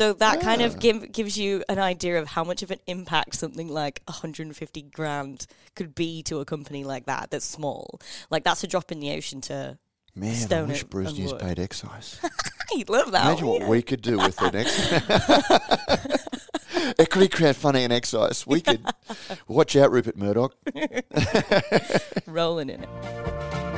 So that kind of give, gives you an idea of how much of an impact something like 150 grand could be to a company like that that's small. Like that's a drop in the ocean to Man, I wish and News wood. paid excise. He'd love that. Imagine what yeah. we could do with an excise. Equity crowdfunding and excise. We could watch out, Rupert Murdoch. rolling in it.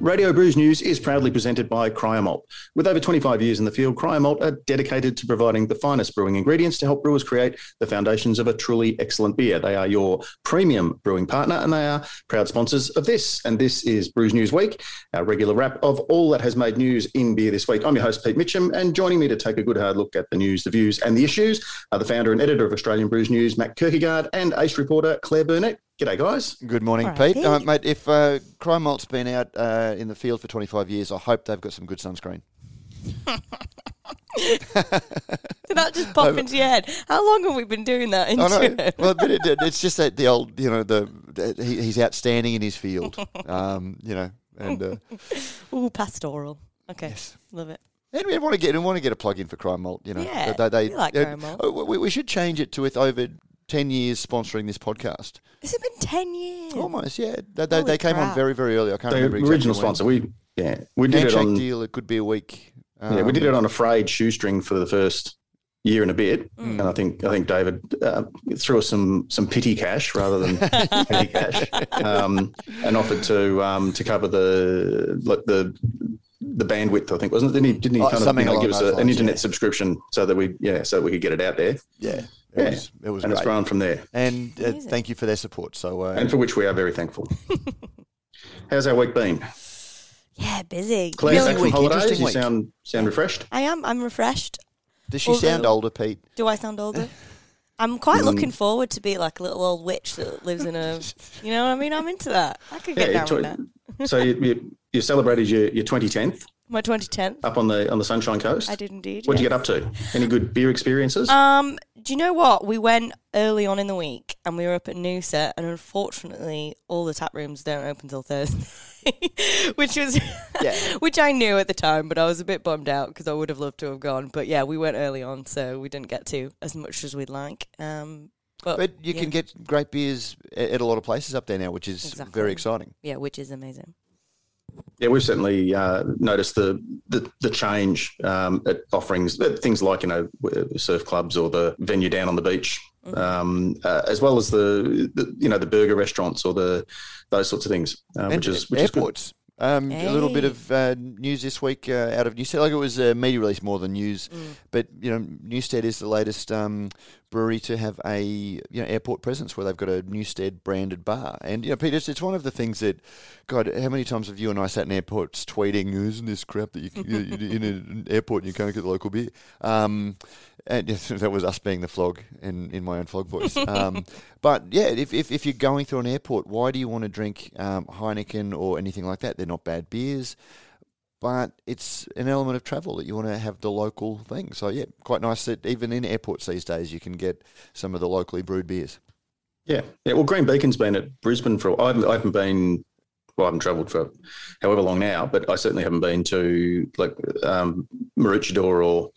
Radio Brews News is proudly presented by Cryer Malt. With over 25 years in the field, Cryer Malt are dedicated to providing the finest brewing ingredients to help brewers create the foundations of a truly excellent beer. They are your premium brewing partner and they are proud sponsors of this. And this is Brews News Week, our regular wrap of all that has made news in beer this week. I'm your host, Pete Mitchum, and joining me to take a good hard look at the news, the views, and the issues are the founder and editor of Australian Brews News, Matt Kirkegaard, and ace reporter Claire Burnett. G'day, guys. Good morning, right, Pete. Uh, mate, if uh, Cryer Malt's been out uh, in the field for 25 years, I hope they've got some good sunscreen. Did that just pop into your head? How long have we been doing that? I know. Well, but it, it's just that the old, you know, the, the he, he's outstanding in his field, um, you know, and uh, ooh, pastoral. Okay, yes. love it. And we want to get we want to get a plug in for Cryer Malt, you know. Yeah, they, they, we like Cryer Malt. Oh, we, we, should change it to with Ovid 10 years sponsoring this podcast. Has it been 10 years? Almost, yeah. They, they, they came crap. on very, very early. I can't the remember exactly original when. sponsor. We yeah, we did Handshake it on deal. It could be a week. Um, yeah, we did it um, on a frayed shoestring for the first year and a bit, mm. and I think I think David uh, threw us some some pity cash rather than any cash, um, and offered to um, to cover the the the bandwidth. I think wasn't it? Didn't he? Didn't he oh, kind of you know, give us a, an internet yeah. subscription so that we yeah so we could get it out there? Yeah it Yeah. was it was and it's grown from there, And uh, thank you for their support. So uh, and for which we are very thankful. How's our week been? Yeah, busy. Claire, Really back from week, holidays. You week. sound sound refreshed. I am. I'm refreshed. does she although- sound older, Pete? Do I sound older? I'm quite Mm. looking forward to be like a little old witch that lives in a. You know what I mean? I'm into that. I could get Yeah, down with that. so you, you, you celebrated your your twenty tenth My 2010th. up on the on the Sunshine Coast. I did indeed. What'd you get up to? Any good beer experiences? Um, do you know what? We went early on in the week and we were up at Noosa, and unfortunately, all the tap rooms don't open till Thursday, which was Yeah. which I knew at the time, but I was a bit bummed out because I would have loved to have gone. But yeah, we went early on, so we didn't get to as much as we'd like. Um, but, But you yeah, can get great beers at a lot of places up there now, which is Exactly. very exciting. yeah, which is amazing. Yeah, we've certainly uh, noticed the the, the change um, at offerings, things like you know surf clubs or the venue down on the beach, Mm-hmm. um, uh, as well as the, the you know the burger restaurants or the those sorts of things, uh, and which is which is Um, A little bit of uh, news this week uh, out of Newstead. Like it was a media release more than news, Mm. but you know Newstead is the latest um, brewery to have a you know airport presence where they've got a Newstead branded bar. And you know, Peter, it's, it's one of the things that, God, how many times have you and I sat in airports tweeting, "Isn't this crap that you you- you're in an airport and you can't get the local beer?" Um, and that was us being the flog in, in my own flog voice. Um, but yeah, if, if, if you're going through an airport, why do you want to drink um, Heineken or anything like that? They're not bad beers, but it's an element of travel that you want to have the local thing. So yeah, quite nice that even in airports these days you can get some of the locally brewed beers. Yeah, yeah. Well, Green Beacon's been at Brisbane for. I haven't, I haven't been. Well, I haven't travelled for however long now, but I certainly haven't been to like um, Maroochydore or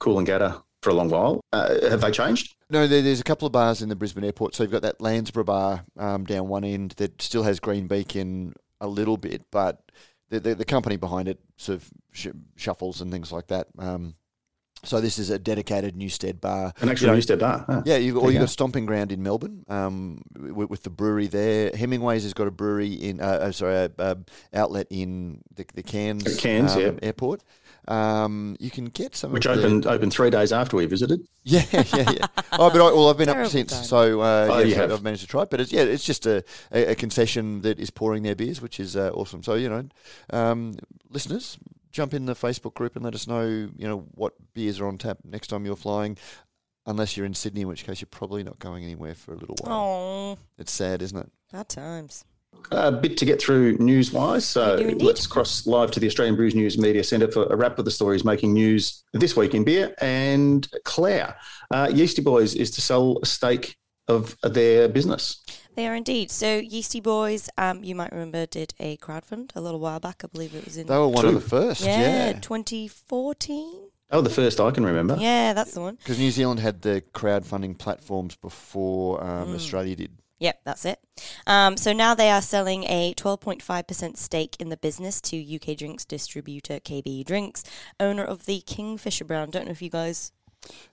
Coolangatta for a long while. Uh, have they changed? No, there's a couple of bars in the Brisbane airport. So you've got that Landsborough bar um, down one end that still has Green Beacon a little bit, but the, the, the company behind it sort of sh- shuffles and things like that. Um, so this is a dedicated Newstead bar. An You actual know, Newstead bar. Huh. Yeah, you've, or you you've go. got Stomping Ground in Melbourne um, with, with the brewery there. Hemingway's has got a brewery in, uh, uh, sorry, a, a outlet in the, the Cairns, Cairns, um, yeah. airport. Um, you can get some Which of the- opened opened three days after we visited. yeah, yeah, yeah. oh, but I, well, I've been up since, timing. so uh, Oh, yeah, you so have. I've managed to try it. But it's yeah, it's just a, a, a concession that is pouring their beers, which is uh, awesome. So you know, um, listeners, jump in the Facebook group and let us know you know what beers are on tap next time you're flying. Unless you're in Sydney, in which case you're probably not going anywhere for a little while. Oh, It's sad, isn't it? bad times. A bit to get through news wise. So We do indeed. let's cross live to the Australian Brews News Media Centre for a wrap of the stories making news this week in beer. And Claire, uh, Yeastie Boys is to sell a stake of their business. They are indeed. So Yeastie Boys, um, you might remember, did a crowdfund a little while back. I believe it was in They were one Two. of the first. yeah, Yeah. 2014. Oh, the first I can remember. Yeah, that's the one. Because New Zealand had the crowdfunding platforms before Mm. um, Australia did. Yep, that's it. Um, so now they are selling a 12.5% stake in the business to UK drinks distributor KB Drinks, owner of the Kingfisher brand. Don't know if you guys.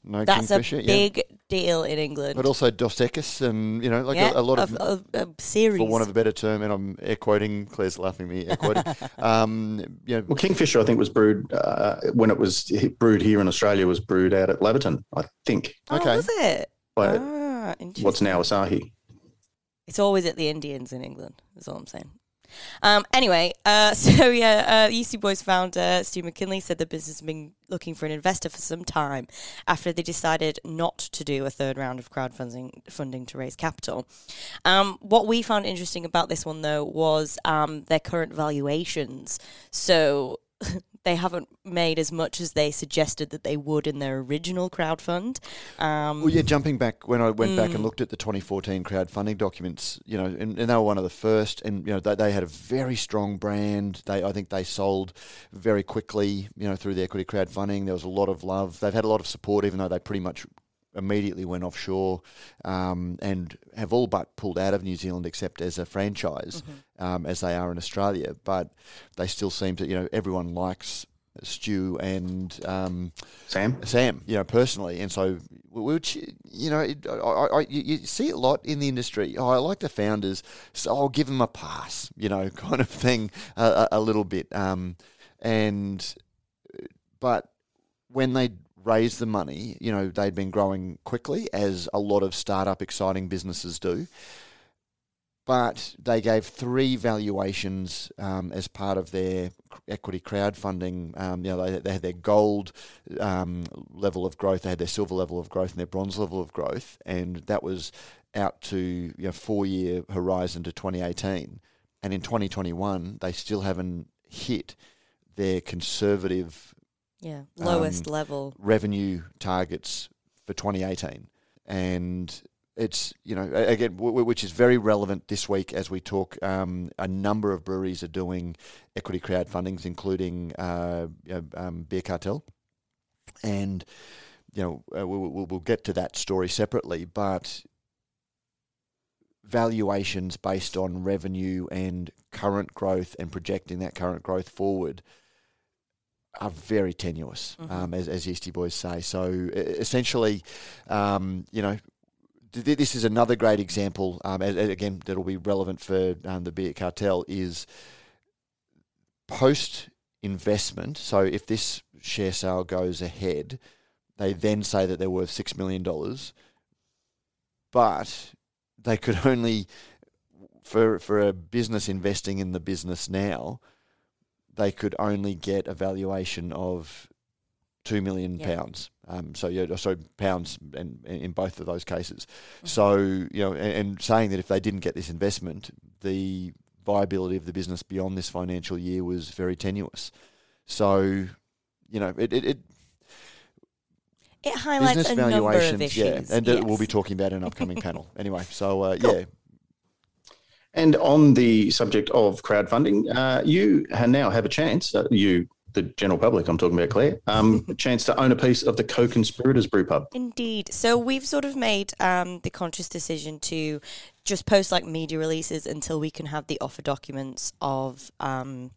No Kingfisher. That's Kingfisher, a yeah. big deal in England. But also Dos Equis and, you know, like yeah, a, a lot of, of, of series. for want of a better term, and I'm air quoting, Claire's laughing at me, air quoting. um, you know, Well, Kingfisher, I think, was brewed uh, when it was brewed here in Australia. Was brewed out at Laverton, I think, oh, okay. was it? by ah, what's now Asahi. It's always at the Indians in England. Is all I'm saying. Um, anyway, uh, so yeah, uh, Yeastie Boys founder Stu McKinlay said the business has been looking for an investor for some time after they decided not to do a third round of crowdfunding funding to raise capital. Um, what we found interesting about this one, though, was um, their current valuations. So they haven't made as much as they suggested that they would in their original crowdfund. Um, Well, yeah, jumping back when I went back Mm. and looked at the 2014 crowdfunding documents, you know, and, and they were one of the first, and you know, they, they had a very strong brand. They, I think, they sold very quickly, you know, through the equity crowdfunding. There was a lot of love. They've had a lot of support, even though they pretty much immediately went offshore um, and have all but pulled out of New Zealand, except as a franchise, um, as they are in Australia. But they still seem to, you know, everyone likes Stu and. Um, Sam, Sam, you know, personally, and so which you know, it, I, I, you, you see it a lot in the industry. Oh, I like the founders, so I'll give them a pass, you know, kind of thing, a, a, a little bit. Um, and but when they raised the money, you know, they'd been growing quickly, as a lot of startup exciting businesses do. But they gave three valuations um, as part of their equity crowdfunding. Um, you know, they, they had their gold um, level of growth, they had their silver level of growth, and their bronze level of growth, and that was out to you know four year horizon to 2018. And in 2021, they still haven't hit their conservative yeah, lowest um, level. revenue targets for 2018, and it's you know again w- which is very relevant this week as we talk. Um, a number of breweries are doing equity crowdfundings, including uh, um, Beer Cartel, and you know uh, we'll, we'll get to that story separately, but valuations based on revenue and current growth and projecting that current growth forward are very tenuous, Mhm. um, as, as Yeastie Boys say. So essentially, um, you know, th- th- this is another great example. Um, again, that'll be relevant for um, the beer cartel is post investment. So if this share sale goes ahead, they then say that they're worth six million dollars, but they could only for for a business investing in the business now, they could only get a valuation of two million Yeah. pounds. Um, so yeah, so pounds, and in both of those cases. Mhm. So you know, and, and saying that if they didn't get this investment, the viability of the business beyond this financial year was very tenuous. So, you know, it it, it It highlights a number of valuations, issues. yeah, and uh, we'll be talking about in an upcoming panel. Anyway, so uh, Cool. yeah, And on the subject of crowdfunding, uh, you now have a chance, uh, you, the general public, I'm talking about Claire, um, a chance to own a piece of the Co-Conspirators Brew Pub. Indeed. So we've sort of made um, the conscious decision to just post like media releases until we can have the offer documents of um,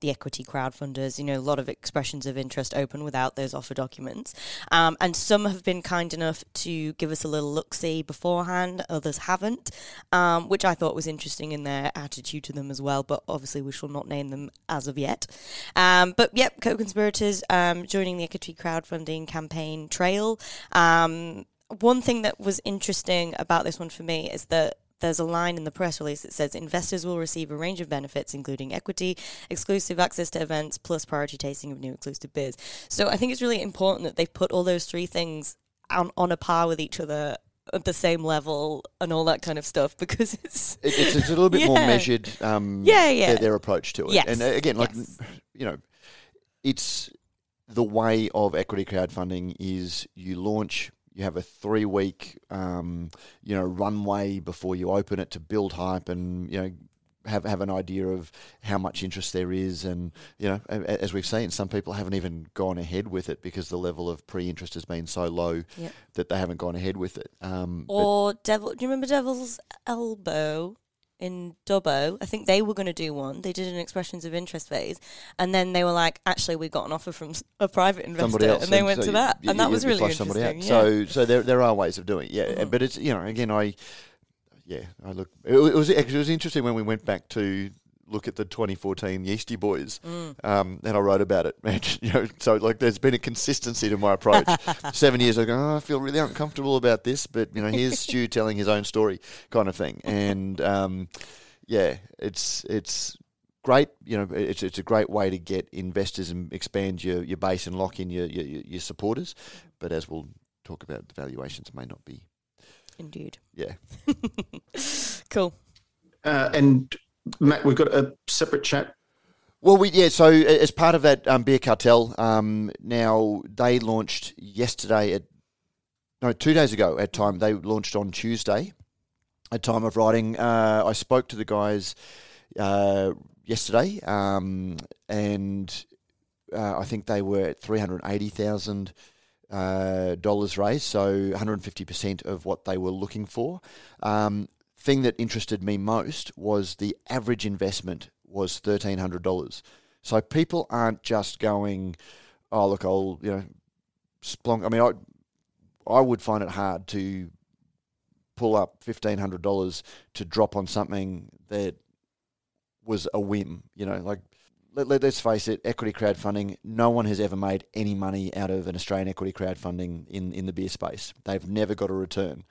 the equity crowdfunders. You know, a lot of expressions of interest open without those offer documents. Um, and some have been kind enough to give us a little look see beforehand, others haven't, um, which I thought was interesting in their attitude to them as well. But obviously, we shall not name them as of yet. Um, but yep, co conspirators um, joining the equity crowdfunding campaign trail. Um, one thing that was interesting about this one for me is that there's a line in the press release that says investors will receive a range of benefits, including equity, exclusive access to events, plus priority tasting of new exclusive beers. So I think it's really important that they've put all those three things on, on a par with each other at the same level and all that kind of stuff because it's it, it's, it's a little bit more measured. Um, Yeah, yeah. Their, their approach to it, Yes, and uh, again, like yes. you know, it's the way of equity crowdfunding is you launch You have a three week, um, you know, runway before you open it to build hype and you know have have an idea of how much interest there is, and you know, as we've seen, some people haven't even gone ahead with it because the level of pre-interest has been so low Yep. that they haven't gone ahead with it. Um, Or Devil. Do you remember Devil's Elbow in Dubbo? I think they were going to do one. They did an expressions of interest phase, and then they were like, "Actually, we got an offer from a private investor," and they went so to that, you- and that was really interesting. yeah. So, so there there are ways of doing it. Yeah, Mhm. but it's you know again I, yeah, I look. It, it was actually it was interesting when we went back to look at the 2014 Yeastie Boys, Mm. um, and I wrote about it. Man, you know, so like there's been a consistency to my approach. Seven years ago, oh, I feel really uncomfortable about this, but you know, here's Stu telling his own story, kind of thing, and um, yeah, it's it's great. You know, it's it's a great way to get investors and expand your, your base and lock in your, your your supporters. But as we'll talk about, the valuations may not be. Indeed. Yeah, Cool. Uh, and Matt, we've got a separate chat. Well, we yeah. So as part of that um, beer cartel, um, now they launched yesterday at no two days ago at time. They launched on Tuesday at time of writing. Uh, I spoke to the guys uh, yesterday, um, and uh, I think they were at three hundred eighty thousand uh, dollars raised, so one hundred fifty percent of what they were looking for. Um, thing that interested me most was the average investment was thirteen hundred dollars. So people aren't just going, "Oh, look, I'll you know, splonk." I mean, I I would find it hard to pull up fifteen hundred dollars to drop on something that was a whim. You know, like let, us face it, equity crowdfunding. No one has ever made any money out of an Australian equity crowdfunding in in the beer space. They've never got a return.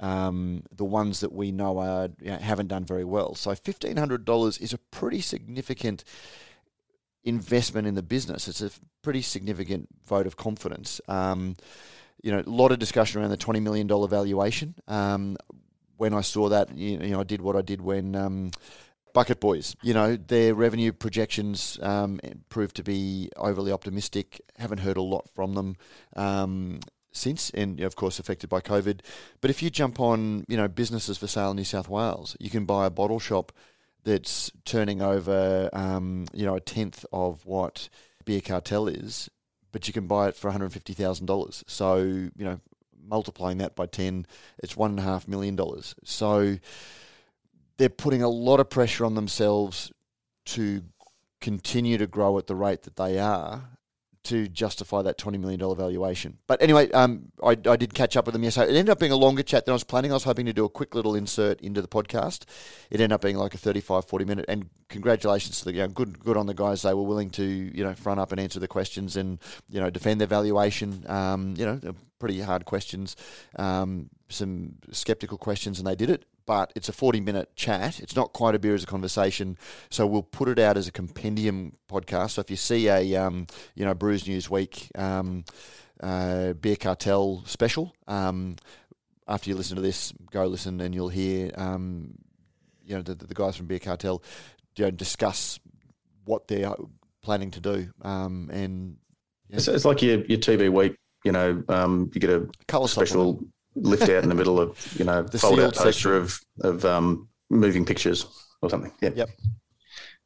Um, the ones that we know are you know, haven't done very well. So fifteen hundred dollars is a pretty significant investment in the business. It's a pretty significant vote of confidence. Um, you know, a lot of discussion around the twenty million dollar valuation. Um, when I saw that, you know, I did what I did when um, Bucket Boys. You know, their revenue projections um, proved to be overly optimistic. Haven't heard a lot from them. Um, since, and of course affected by COVID. But if you jump on, you know, businesses for sale in New South Wales, you can buy a bottle shop that's turning over, um, you know, a tenth of what Beer Cartel is, but you can buy it for one hundred fifty thousand dollars. So you know, multiplying that by ten, it's one and a half million dollars. So they're putting a lot of pressure on themselves to continue to grow at the rate that they are to justify that $20 million valuation. But anyway, um, I, I did catch up with them yesterday. It ended up being a longer chat than I was planning. I was hoping to do a quick little insert into the podcast. It ended up being like a 35, 40 minute. And congratulations to the, you know, good, good on the guys. They were willing to, you know, front up and answer the questions and, you know, defend their valuation. Um, you know, pretty hard questions, um, some skeptical questions, and they did it but it's a 40 minute chat. It's not quite a beer as a conversation. So we'll put it out as a compendium podcast. So if you see a, um, you know, Brews News Week um, uh, Beer Cartel special, um, after you listen to this, go listen and you'll hear, um, you know, the, the guys from Beer Cartel you know, discuss what they're planning to do. Um, and yeah. it's, it's, like your, your TV week, you know, um, you get a Colour special. Supplement lift out in the middle of you know the fold out poster of of um, moving pictures or something. Yeah. Yep.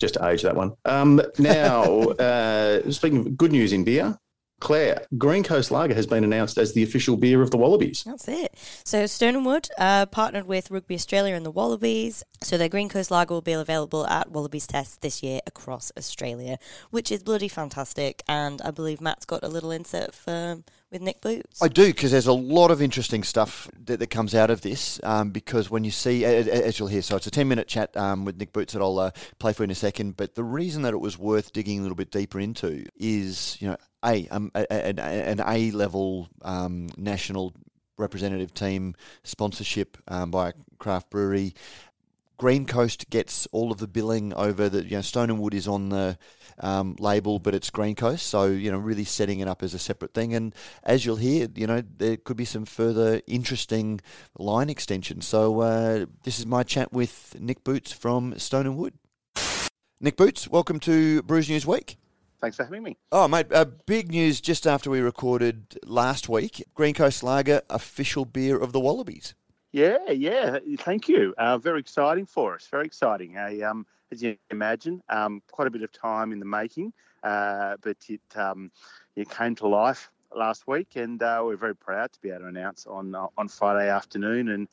Just to age that one. Um, now, uh, speaking of good news in beer, Claire, Green Coast Lager has been announced as the official beer of the Wallabies. That's it. So Stone and Wood uh, partnered with Rugby Australia and the Wallabies. So their Green Coast Lager will be available at Wallabies Tests this year across Australia, which is bloody fantastic. And I believe Matt's got a little insert for with Nick Boots. I do because there's a lot of interesting stuff that, that comes out of this. Um, because when you see, as you'll hear, so it's a 10 minute chat um, with Nick Boots that I'll uh, play for in a second. But the reason that it was worth digging a little bit deeper into is, you know, a um, an, an A level um, national representative team sponsorship um, by a craft brewery. Green Coast gets all of the billing over the you know Stone and Wood is on the um, label, but it's Green Coast, so you know really setting it up as a separate thing. And as you'll hear, you know there could be some further interesting line extensions. So uh, this is my chat with Nick Boots from Stone and Wood. Nick Boots, welcome to Brews News Week. Thanks for having me. Oh, mate, uh, big news just after we recorded last week. Green Coast Lager, official beer of the Wallabies. Yeah, yeah. Thank you. Uh, very exciting for us. Very exciting. A, um, as you imagine, um, quite a bit of time in the making, uh, but it um, it came to life last week, and uh, we're very proud to be able to announce on uh, on Friday afternoon. And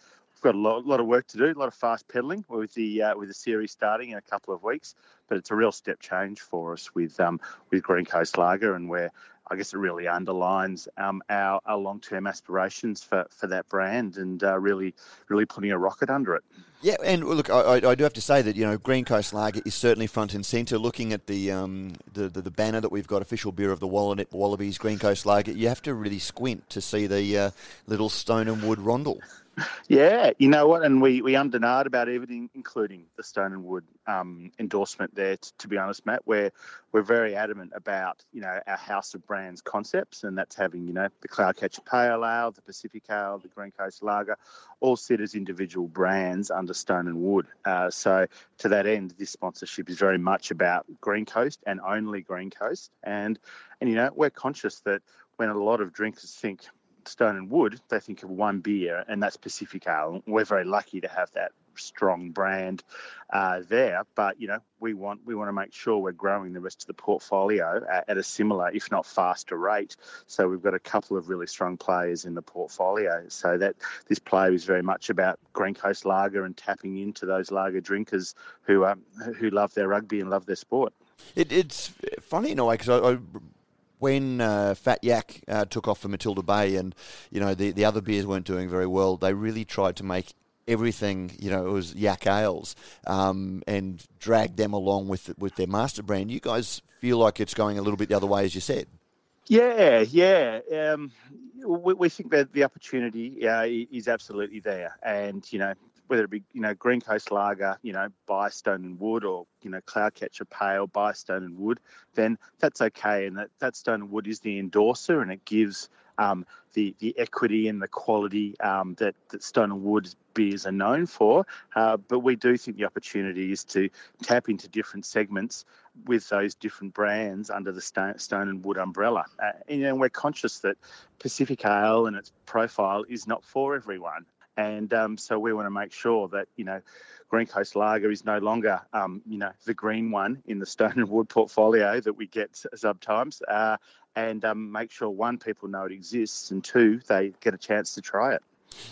got a lot, lot of work to do, a lot of fast pedaling with the uh, with the series starting in a couple of weeks. But it's a real step change for us with um, with Green Coast Lager, and we're I guess it really underlines um, our, our long term aspirations for, for that brand and uh, really really putting a rocket under it. Yeah, and look, I, I, do have to say that you know Green Coast Lager is certainly front and centre. Looking at the, um, the, the, the banner that we've got, official beer of the Wallabies, Green Coast Lager, you have to really squint to see the uh, little stone and wood rondel. Yeah, you know what? And we, we undernard about everything, including the Stone and Wood um, endorsement there, t- to be honest, Matt. We're, we're very adamant about, you know, our house of brands concepts, and that's having, you know, the Cloudcatcher Pale Ale, the Pacific Ale, the Green Coast Lager, all sit as individual brands under Stone and Wood. Uh, so to that end, this sponsorship is very much about Green Coast and only Green Coast. And, and you know, we're conscious that when a lot of drinkers think Stone and Wood, they think of one beer, and that's Pacific Ale. We're very lucky to have that strong brand uh, there. But you know, we want we want to make sure we're growing the rest of the portfolio at, at, a similar, if not faster, rate. So we've got a couple of really strong players in the portfolio. So that this play is very much about Green Coast Lager and tapping into those lager drinkers who um, who love their rugby and love their sport. It, it's funny in a way because I, I when uh, Fat Yak uh, took off for Matilda Bay and, you know, the, the other beers weren't doing very well, they really tried to make everything, you know, it was Yak Ales um, and drag them along with, with their master brand. You guys feel like it's going a little bit the other way, as you said. Yeah, yeah. Um, we, we, think that the opportunity uh, is absolutely there. And, you know, whether it be you know Green Coast Lager, you know by Stone and Wood, or you know Cloudcatcher Pale by Stone and Wood, then that's okay, and that that Stone and Wood is the endorser, and it gives um, the the equity and the quality um, that that Stone and Wood beers are known for. Uh, but we do think the opportunity is to tap into different segments with those different brands under the Stone, Stone and Wood umbrella. Uh, and, know, we're conscious that Pacific Ale and its profile is not for everyone. And um, so we want to make sure that, you know, Green Coast Lager is no longer, um, you know, the green one in the Stone and Wood portfolio that we get sometimes. Uh, and um, make sure, one, people know it exists, and two, they get a chance to try it.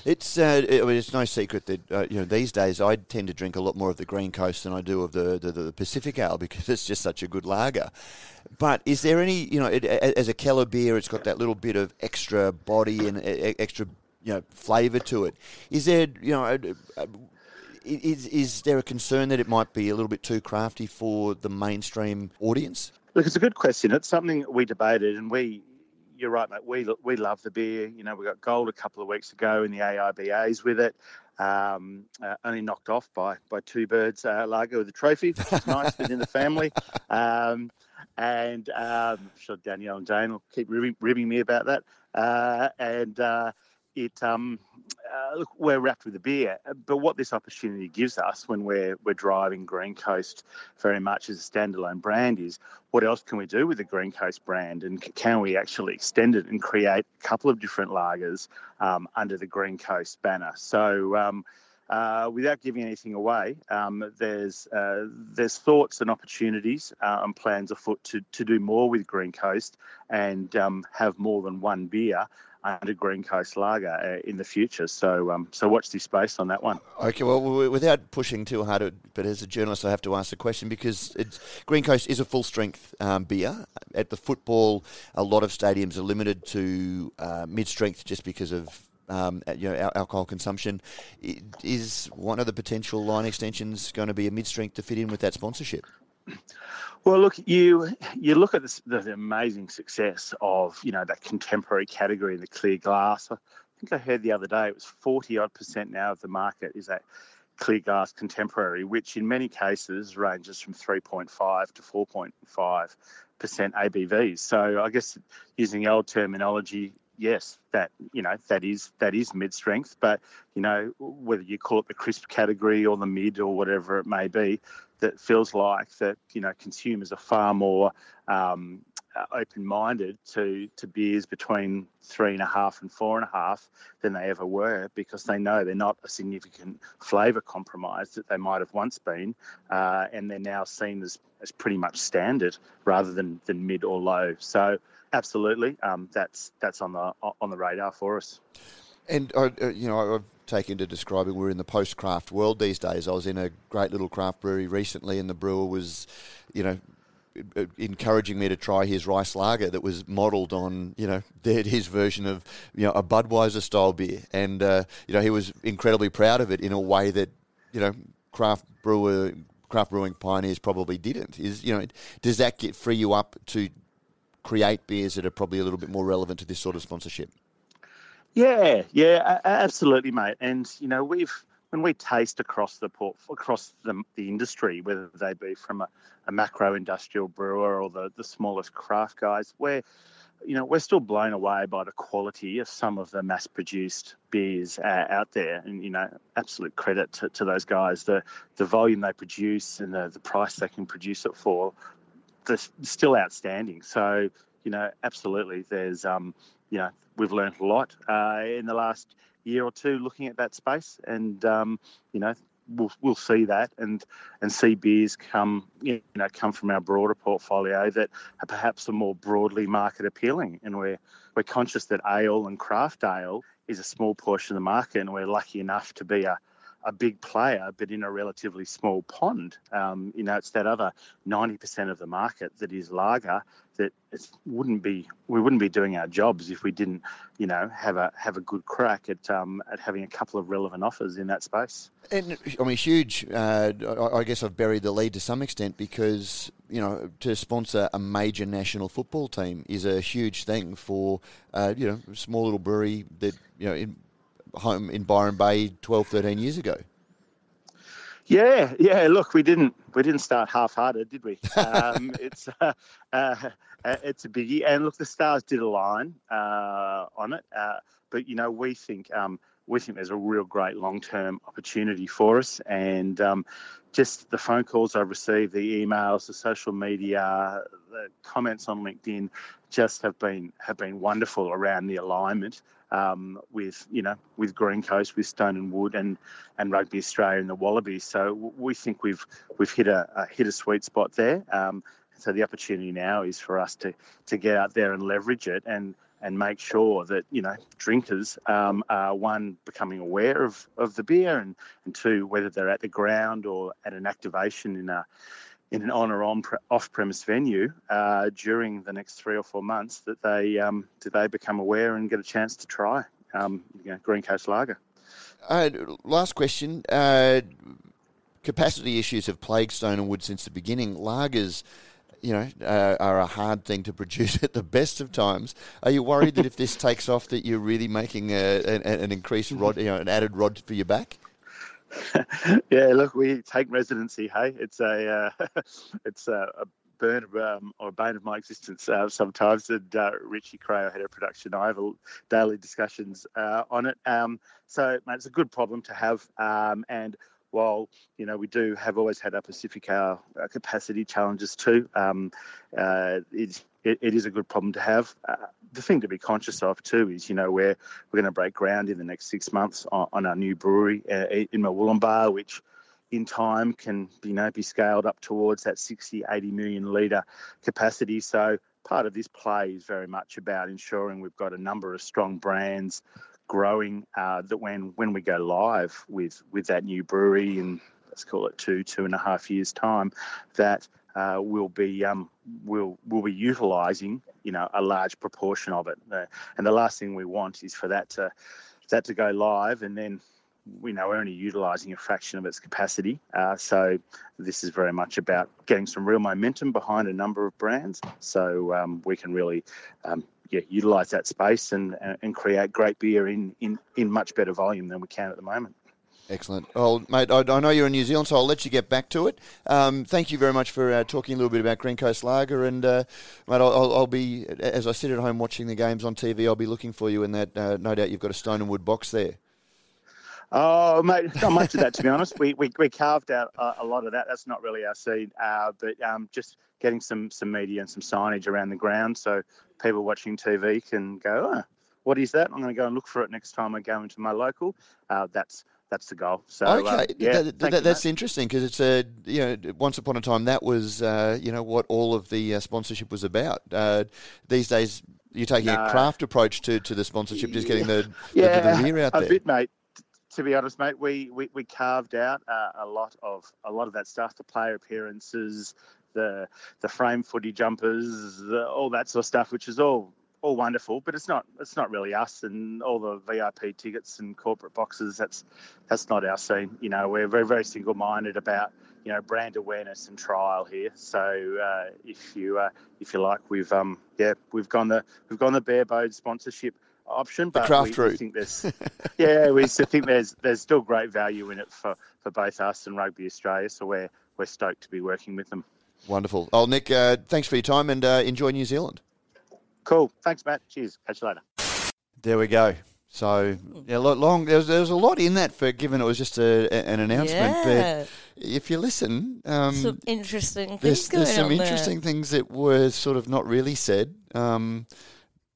It's uh, it, it's no secret that uh, you know these days I tend to drink a lot more of the Green Coast than I do of the, the, the Pacific Ale because it's just such a good lager. But is there any you know it, as a Keller beer, it's got that little bit of extra body and extra you know flavour to it. Is there you know is is there a concern that it might be a little bit too crafty for the mainstream audience? Look, it's a good question. It's something we debated, and we you're right, mate. We we love the beer. You know, we got gold a couple of weeks ago in the AIBAs with it. Um, uh, only knocked off by by two birds uh, lager with a trophy, which is nice within the family. Um, and um, I'm sure Danielle and Jayne will keep ribbing, ribbing me about that. Uh, and uh, it um, uh, we're wrapped with a beer. But what this opportunity gives us when we're we're driving Green Coast very much as a standalone brand is what else can we do with the Green Coast brand, and can we actually extend it and create a couple of different lagers um, under the Green Coast banner? So. Um, uh, without giving anything away, um, there's uh, there's thoughts and opportunities uh, and plans afoot to, to do more with Green Coast and um, have more than one beer under Green Coast Lager uh, in the future. So, um, so watch this space on that one. Okay, well, without pushing too hard, but as a journalist, I have to ask the question because Green Coast is a full strength um, beer. At the football, a lot of stadiums are limited to uh, mid strength just because of um, you know, alcohol consumption. Is one of the potential line extensions going to be a mid strength to fit in with that sponsorship? Well, look, you you look at this, the amazing success of you know that contemporary category, in the clear glass. I think I heard the other day it was forty odd percent now of the market is that clear glass contemporary, which in many cases ranges from three point five to four point five percent ABVs. So I guess using old terminology, yes, that you know that is that is mid strength, but you know whether you call it the crisp category or the mid or whatever it may be, that feels like that you know consumers are far more um, uh, open-minded to to beers between three and a half and four and a half than they ever were because they know they're not a significant flavour compromise that they might have once been, uh, and they're now seen as, as pretty much standard rather than, than mid or low. So absolutely, um, that's that's on the on the radar for us. And uh, you know, I've taken to describing we're in the post craft world these days. I was in a great little craft brewery recently, and the brewer was, you know, encouraging me to try his rice lager that was modelled on you know his version of you know a Budweiser style beer, and uh, you know he was incredibly proud of it in a way that you know craft brewer craft brewing pioneers probably didn't. Is you know does that get free you up to create beers that are probably a little bit more relevant to this sort of sponsorship? Yeah, yeah, absolutely, mate. And you know we've when we taste across the port, across the, the industry, whether they be from a, a macro industrial brewer or the, the smallest craft guys, we're you know we're still blown away by the quality of some of the mass-produced beers uh, out there, and you know absolute credit to, to those guys. The the volume they produce and the, the price they can produce it for, still outstanding. So you know absolutely, there's um you know we've learned a lot uh, in the last year or two looking at that space, and um, you know we'll we'll see that and and see beers come you know come from our broader portfolio that are perhaps are more broadly market appealing, and we're we're conscious that ale and craft ale is a small portion of the market, and we're lucky enough to be a a big player, but in a relatively small pond. Um, you know, it's that other 90% of the market that is lager that it wouldn't be we wouldn't be doing our jobs if we didn't, you know, have a have a good crack at um, at having a couple of relevant offers in that space. And I mean, huge. Uh, I guess I've buried the lead to some extent because you know to sponsor a major national football team is a huge thing for uh, you know small little brewery that you know in, home in Byron Bay 12, 13 years ago. Yeah, yeah. Look, we didn't we didn't start half-hearted, did we? Um, it's uh, uh, it's a biggie, and look, the stars did align uh, on it. Uh, but you know, we think um, we think there's a real great long-term opportunity for us, and um, just the phone calls I've received, the emails, the social media, the comments on LinkedIn, just have been have been wonderful around the alignment um, with you know with Green Coast, with Stone and Wood, and and Rugby Australia and the Wallabies. So we think we've we've hit a, a hit a sweet spot there. Um, so the opportunity now is for us to to get out there and leverage it and and make sure that you know drinkers um, are one becoming aware of, of the beer and, and two whether they're at the ground or at an activation in a in an on or on off-premise venue uh, during the next three or four months that they um, do they become aware and get a chance to try um, you know, Green Coast Lager. Uh, last question. Uh, capacity issues have plagued Stone and Wood since the beginning. Lagers, you know, uh, are a hard thing to produce at the best of times. Are you worried that if this takes off, that you're really making a, an, an increased rod, you know, an added rod for your back? yeah, look, we take residency. Hey, it's a uh, it's a, a burn um, or a bane of my existence uh, sometimes. And uh, Richie Cray, head of production, I have daily discussions uh, on it. Um, so, mate, it's a good problem to have. Um, and while you know we do have always had our Pacific capacity challenges too, um, uh, it, it, it is a good problem to have. Uh, the thing to be conscious of too is you know we're we're going to break ground in the next six months on, on our new brewery uh, in Murwillumbah, which in time can you know be scaled up towards that 60 80 million litre capacity so part of this play is very much about ensuring we've got a number of strong brands growing uh, that when when we go live with with that new brewery in let's call it two two and a half years time that uh, we'll be um, we'll we'll be utilising you know a large proportion of it uh, and the last thing we want is for that to that to go live and then we know we're only utilising a fraction of its capacity. Uh, so this is very much about getting some real momentum behind a number of brands, so um, we can really um, yeah, utilise that space and and create great beer in, in in much better volume than we can at the moment. Excellent. Well, mate, I, I, know you're in New Zealand, so I'll let you get back to it. Um, thank you very much for uh, talking a little bit about Green Coast Lager. And, uh, mate, I'll, I'll, be, as I sit at home watching the games on TV, I'll be looking for you in that. Uh, no doubt you've got a stone and wood box there. Oh, mate, not much of that, to be honest. We, we, we carved out a, a, lot of that. That's not really our scene, uh, but um, just getting some, some media and some signage around the ground so people watching TV can go, oh, what is that? I'm going to go and look for it next time I go into my local. Uh, that's that's the goal. So okay, uh, yeah, that, that, you, that's interesting because it's a you know once upon a time that was uh, you know what all of the uh, sponsorship was about. Uh, these days you're taking no. a craft approach to, to the sponsorship, just getting the yeah, the, the out there. A bit, mate to be honest, mate, we, we, we carved out uh, a lot of a lot of that stuff, the player appearances, the the frame footy jumpers, the, all that sort of stuff, which is all all wonderful, but it's not it's not really us and all the VIP tickets and corporate boxes. That's that's not our scene. You know, we're very very single minded about you know brand awareness and trial here. So uh, if you uh, if you like, we've um yeah we've gone the we've gone the Bareboat sponsorship option, but craft we, we, think there's yeah we think there's there's still great value in it for, for both us and Rugby Australia. So we're we're stoked to be working with them. Wonderful. Oh, Nick, uh, thanks for your time and uh, enjoy New Zealand. Cool. Thanks, Matt. Cheers. Catch you later. There we go. So yeah, long. There was, there was a lot in that for given it was just a, an announcement. Yeah. But if you listen, um, some interesting things there's, there's some interesting there. things that were sort of not really said. Um,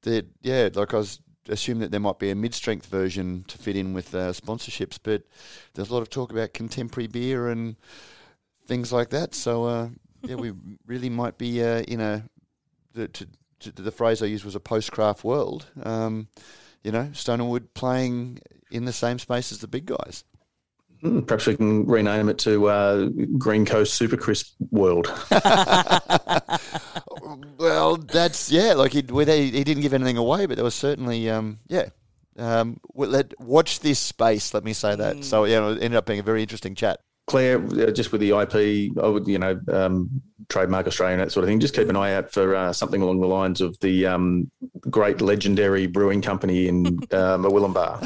that yeah, like I was assume that there might be a mid-strength version to fit in with uh, sponsorships, but there's a lot of talk about contemporary beer and things like that. So uh, yeah, we really might be uh, in a the, to, to, the phrase I used was a post-craft world. Um, you know, Stone and Wood playing in the same space as the big guys. Hmm, perhaps we can rename it to uh, Green Coast Super Crisp World. well, that's yeah. Like he, he didn't give anything away, but there was certainly um, yeah. Um, let watch this space. Let me say that. Mm. So yeah, it ended up being a very interesting chat. Claire, uh, just with the IP, I would, you know, um, trademark Australia and that sort of thing. Just keep an eye out for uh, something along the lines of the um, great legendary brewing company in uh, Murwillumbah.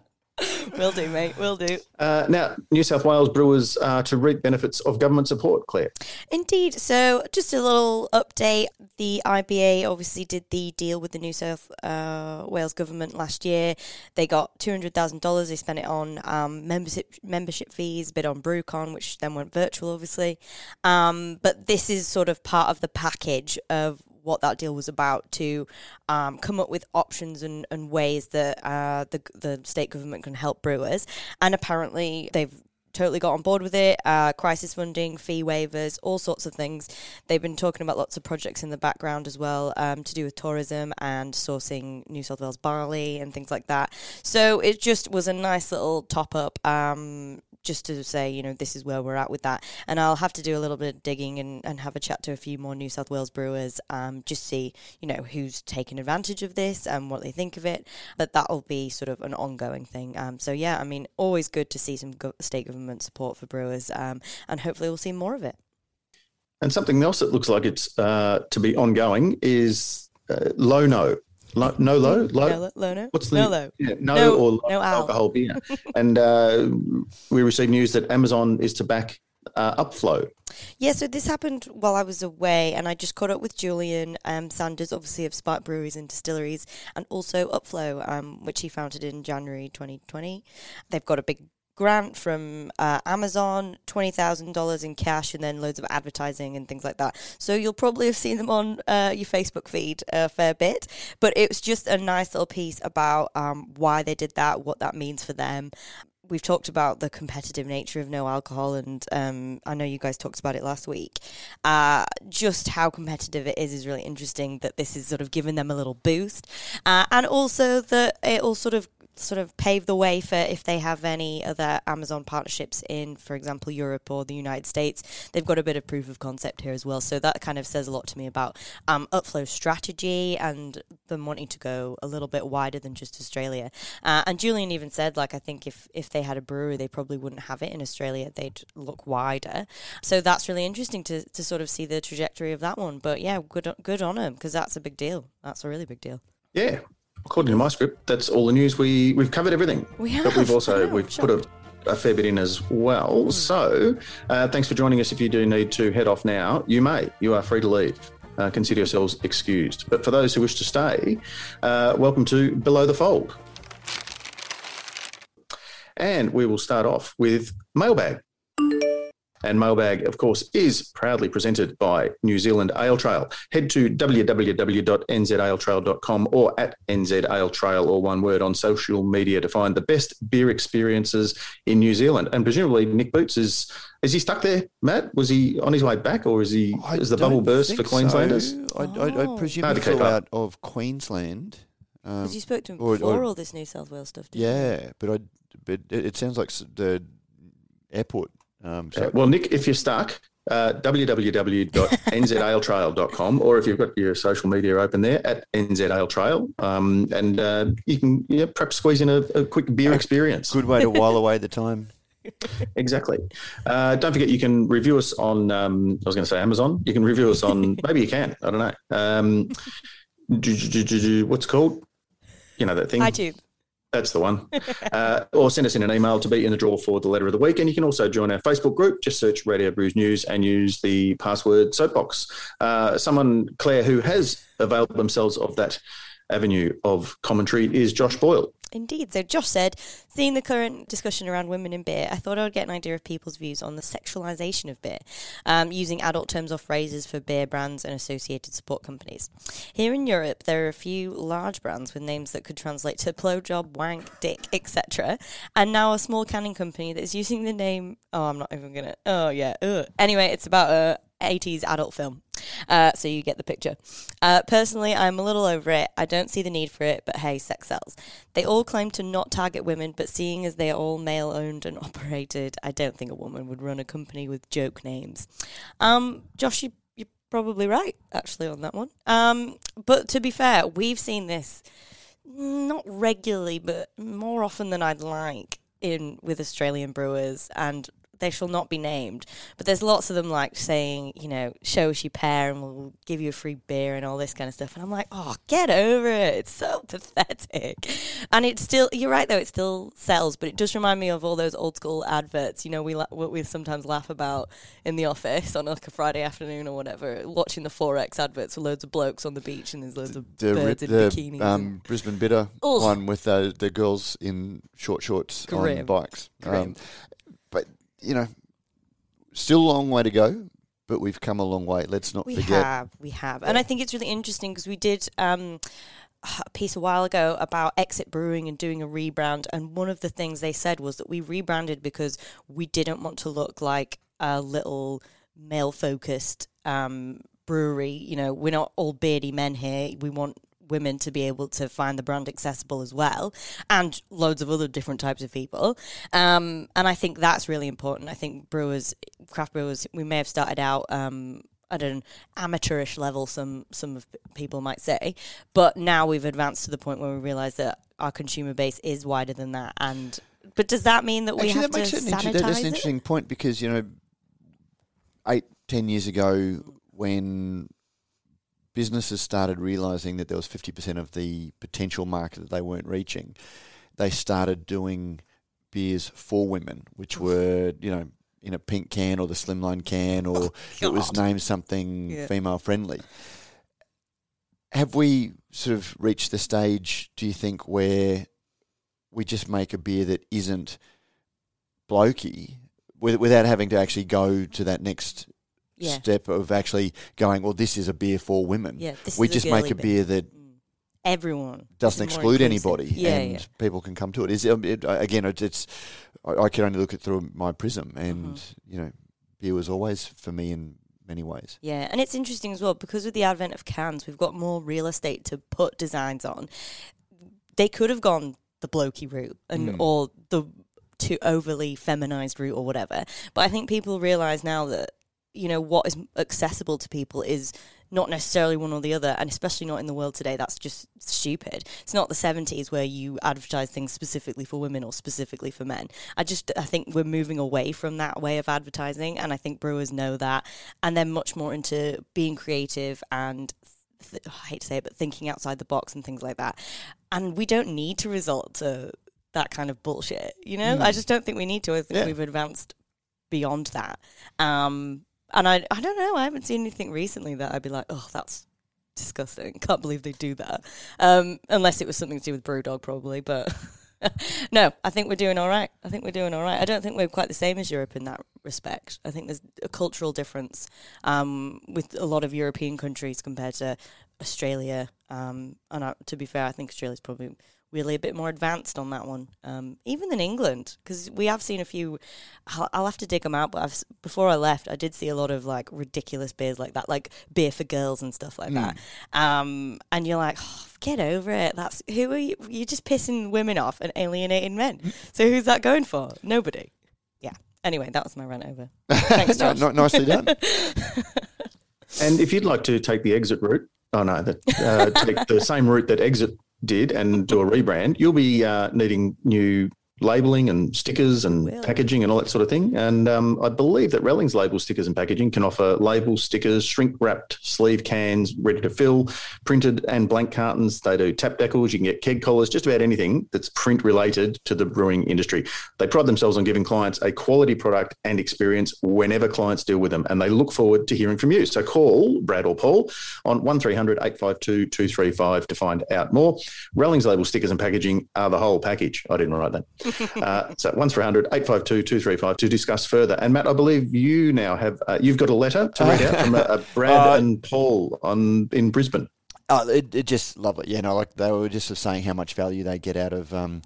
will do, mate. Will do. Uh, now, New South Wales brewers are to reap benefits of government support, Claire. Indeed. So, just a little update. The IBA obviously did the deal with the New South uh, Wales government last year. They got two hundred thousand dollars. They spent it on um, membership membership fees, a bit on BrewCon, which then went virtual, obviously. Um, but this is sort of part of the package of what that deal was about to um, come up with options and, and ways that uh, the the state government can help brewers. And apparently, they've totally got on board with it. Uh, crisis funding, fee waivers, all sorts of things. They've been talking about lots of projects in the background as well um, to do with tourism and sourcing New South Wales barley and things like that. So it just was a nice little top up. Um, just to say, you know, this is where we're at with that. And I'll have to do a little bit of digging and, and have a chat to a few more New South Wales brewers, um, just see, you know, who's taken advantage of this and what they think of it. But that'll be sort of an ongoing thing. Um, so, yeah, I mean, always good to see some go- state government support for brewers, um, and hopefully we'll see more of it. And something else that looks like it's uh, to be ongoing is uh, Lono. Lo, no low, low, no, low, no. What's the no low? Yeah, no, no or no alcohol beer. and uh, we received news that Amazon is to back uh, Upflow. Yeah, so this happened while I was away, and I just caught up with Julian um, Sanders, obviously of Spark Breweries and Distilleries, and also Upflow, um, which he founded in January 2020. They've got a big grant from uh, Amazon, twenty thousand dollars in cash, and then loads of advertising and things like that. So you'll probably have seen them on uh, your Facebook feed a fair bit. But it was just a nice little piece about um, why they did that, what that means for them. We've talked about the competitive nature of no alcohol, and um, I know you guys talked about it last week. Uh, just how competitive it is is really interesting. That this is sort of giving them a little boost, uh, and also that it all sort of sort of pave the way for if they have any other Amazon partnerships in, for example, Europe or the United States. They've got a bit of proof of concept here as well. So that kind of says a lot to me about um, Upflow's strategy and them wanting to go a little bit wider than just Australia. Uh, and Julian even said, like, I think if, if they had a brewery, they probably wouldn't have it in Australia. They'd look wider. So that's really interesting to, to sort of see the trajectory of that one. But yeah, good, good on them because that's a big deal. That's a really big deal. Yeah, according to my script, that's all the news. We we've covered everything. We have. But we've also we've I'm put a, a fair bit in as well. So uh, thanks for joining us. If you do need to head off now, you may. You are free to leave. Uh, consider yourselves excused. But for those who wish to stay, uh, welcome to Below the Fold. And we will start off with mailbag. And Mailbag, of course, is proudly presented by New Zealand Ale Trail. Head to www.nzaletrail.com or at nzaletrail or one word on social media to find the best beer experiences in New Zealand. And presumably, Nick Boots is is he stuck there, Matt? Was he on his way back, or is he I is the bubble burst for Queenslanders? so. I, I, I Oh. presume Hard he flew out of Queensland. Um, Because you spoke to him or- before or- all this New South Wales stuff, didn't you? yeah, but I but it, it sounds like s- the airport. Um, so Uh, well, Nick, if you're stuck, uh, www.nzaletrail.com or if you've got your social media open there at nzaletrail, um, and uh, you can yeah, perhaps squeeze in a, a quick beer experience. good way to while away the time. Exactly. Uh, don't forget, you can review us on. Um, I was going to say Amazon. You can review us on. maybe you can. I don't know. Um, do- do- do- do- do- what's it called? You know that thing. iTunes. That's the one. Uh, or send us in an email to be in the draw for the letter of the week. And you can also join our Facebook group. Just search Radio Brews News and use the password soapbox. Uh, someone, Claire, who has availed themselves of that avenue of commentary is Josh Boyle. Indeed. So Josh said, seeing the current discussion around women in beer, I thought I would get an idea of people's views on the sexualization of beer, um, using adult terms or phrases for beer brands and associated support companies. Here in Europe, there are a few large brands with names that could translate to blowjob, wank, dick, etc. And now a small canning company that is using the name. Oh, I'm not even gonna. Oh yeah. Ugh. Anyway, it's about a 80s adult film. Uh, so you get the picture. Uh, personally, I'm a little over it. I don't see the need for it, but hey, sex sells. They all claim to not target women, but seeing as they are all male owned and operated, I don't think a woman would run a company with joke names. Um, Josh, you, you're probably right, actually, on that one. Um, but to be fair, we've seen this not regularly, but more often than I'd like in with Australian brewers, and they shall not be named. But there's lots of them like saying, you know, show us your pair and we'll give you a free beer and all this kind of stuff. And I'm like, oh, get over it. It's so pathetic. And it's still, you're right though, it still sells, but it does remind me of all those old school adverts. You know, we la- what we sometimes laugh about in the office on like a Friday afternoon or whatever, watching the XXXX adverts with loads of blokes on the beach and there's loads of The, birds in the bikinis. um, Brisbane Bitter Ugh. one with uh, the girls in short shorts on Grim. bikes. Um, but you know, still a long way to go. But we've come a long way. Let's not We forget. have, we have, and I think it's really interesting because we did um, a piece a while ago about Exit Brewing and doing a rebrand, and one of the things they said was that we rebranded because we didn't want to look like a little male-focused um, brewery. You know, we're not all beardy men here. We want women to be able to find the brand accessible as well, and loads of other different types of people. Um, and I think that's really important. I think brewers, craft brewers, we may have started out. Um, at an amateurish level, some some of people might say, but now we've advanced to the point where we realise that our consumer base is wider than that. And but does that mean that we Actually, have that makes to it an inter- sanitize that- that's an it? interesting point because you know, eight, ten years ago, when businesses started realizing that there was fifty percent of the potential market that they weren't reaching, they started doing beers for women, which were you know in a pink can or the slimline can, oh, or it was named something Yeah. female friendly. Have we sort of reached the stage? Do you think where we just make a beer that isn't blokey with, without having to actually go to that next Yeah. step of actually going, well, this is a beer for women. Yeah, this we is a just make a beer that Mm. Everyone doesn't This is more exclude anybody, Yeah, and yeah. people can come to it. Is it, it again? It's, it's I, I can only look at through my prism, and Mm-hmm. you know, beer was always for me in many ways. Yeah, and it's interesting as well because with the advent of cans, we've got more real estate to put designs on. They could have gone the blokey route and Mm. or the too overly feminized route or whatever. But I think people realize now that you know what is accessible to people is not necessarily one or the other, and especially not in the world today. That's just stupid. It's not the seventies where you advertise things specifically for women or specifically for men. I just I think we're moving away from that way of advertising, and I think brewers know that, and they're much more into being creative and th- I hate to say it, but thinking outside the box and things like that. And we don't need to resort to that kind of bullshit. You know, I just don't think we need to. I think Yeah. we've advanced beyond that. Um, and I, I don't know. I haven't seen anything recently that I'd be like, oh, that's disgusting. Can't believe they do that. Um, unless it was something to do with BrewDog, probably. But no, I think we're doing all right. I think we're doing all right. I don't think we're quite the same as Europe in that respect. I think there's a cultural difference um, with a lot of European countries compared to Australia. Um, and I, to be fair, I think Australia's probably really a bit more advanced on that one, um, even than England, because we have seen a few. I'll, I'll have to dig them out, but I've, before I left, I did see a lot of like ridiculous beers like that, like beer for girls and stuff like that. Um, and you're like, oh, get over it. That's who are you? You're just pissing women off and alienating men. So who's that going for? Nobody. Yeah. Anyway, that was my rant over. Thanks, No, Josh. no, nicely done. And if you'd like to take the exit route, oh no, that, uh, take the same route that exit did and do a rebrand, you'll be uh, needing new labeling and stickers and packaging and all that sort of thing. And um, I believe that Rallings label stickers and packaging can offer label stickers, shrink wrapped sleeve cans, ready to fill, printed and blank cartons. They do tap decals. You can get keg collars, just about anything that's print related to the brewing industry. They pride themselves on giving clients a quality product and experience whenever clients deal with them. And they look forward to hearing from you. So call Brad or Paul on 1300 852 235 to find out more. Rallings label stickers and packaging are the whole package. I didn't write that. Uh, so 1300 852 235 to discuss further. And Matt, I believe you now have, uh, you've got a letter to read out from uh, Brad and Paul on in Brisbane. Oh, it, it just lovely. Yeah, no, like they were just saying how much value they get out of um,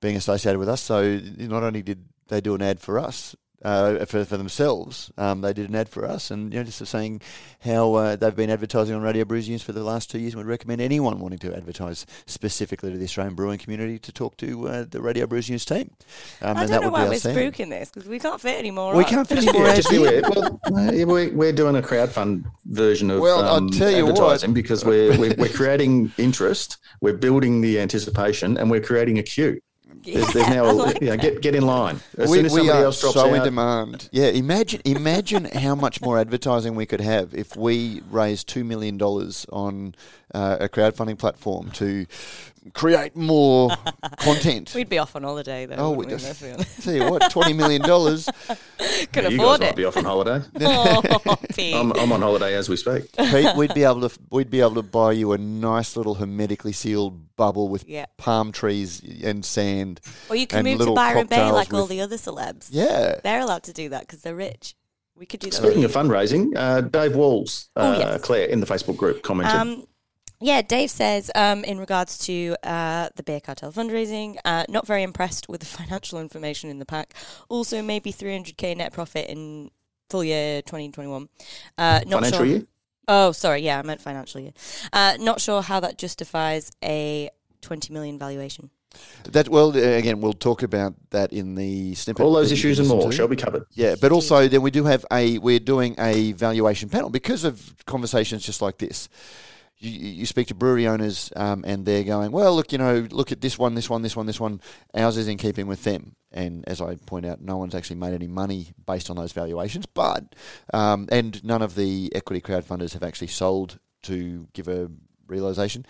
being associated with us. So not only did they do an ad for us, uh, for, for themselves, um, they did an ad for us, and you know, just saying how uh, they've been advertising on Radio Brews News for the last two years. and Would recommend anyone wanting to advertise specifically to the Australian brewing community to talk to uh, the Radio Brews News team. Um, I and don't that know would why be we're outstanding. spooking this because we can't fit any more. We on. can't fit any more Yeah, ads just be in. aware. Well, uh, we're, we're doing a crowdfund version of Well, I'll um, tell you what. advertising because we're, we're we're creating interest, we're building the anticipation, and we're creating a queue. There's, there's Yeah, now I a, like you get get in line. As we, soon as we somebody are else drops so in demand. Yeah, imagine imagine how much more advertising we could have if we raised two million dollars on uh, a crowdfunding platform to create more content. We'd be off on holiday though. Oh, wouldn't we we, just- let's be. Tell you what, twenty million dollars. Can Yeah, you guys afford might be off on holiday. Oh, I'm, I'm on holiday as we speak. Pete, we'd be able to we'd be able to buy you a nice little hermetically sealed bubble with Yeah. palm trees and sand. or you can move to Byron Bay cocktails like all the other celebs. Yeah. They're allowed to do that because they're rich. We could do that. Speaking of fundraising, uh, Dave Walls, uh, Oh, yes. Claire, in the Facebook group commented. Um, yeah, Dave says um, in regards to uh, the Beer Cartel fundraising, uh, not very impressed with the financial information in the pack. Also, maybe 300k net profit in full year 2021. Uh, not Financial sure. year? Oh, sorry. Yeah, I meant financial year. Uh, not sure how that justifies a 20 million valuation. That well, uh, again, we'll talk about that in the snippet. All those that you can issues and more to. shall be covered. Yeah, but also then we do have a we're doing a valuation panel because of conversations just like this. You, you speak to brewery owners um, and they're going, well, look, you know, look at this one, this one, this one, this one. Ours is in keeping with them. And as I point out, no one's actually made any money based on those valuations. But um, and none of the equity crowdfunders have actually sold to give a realization.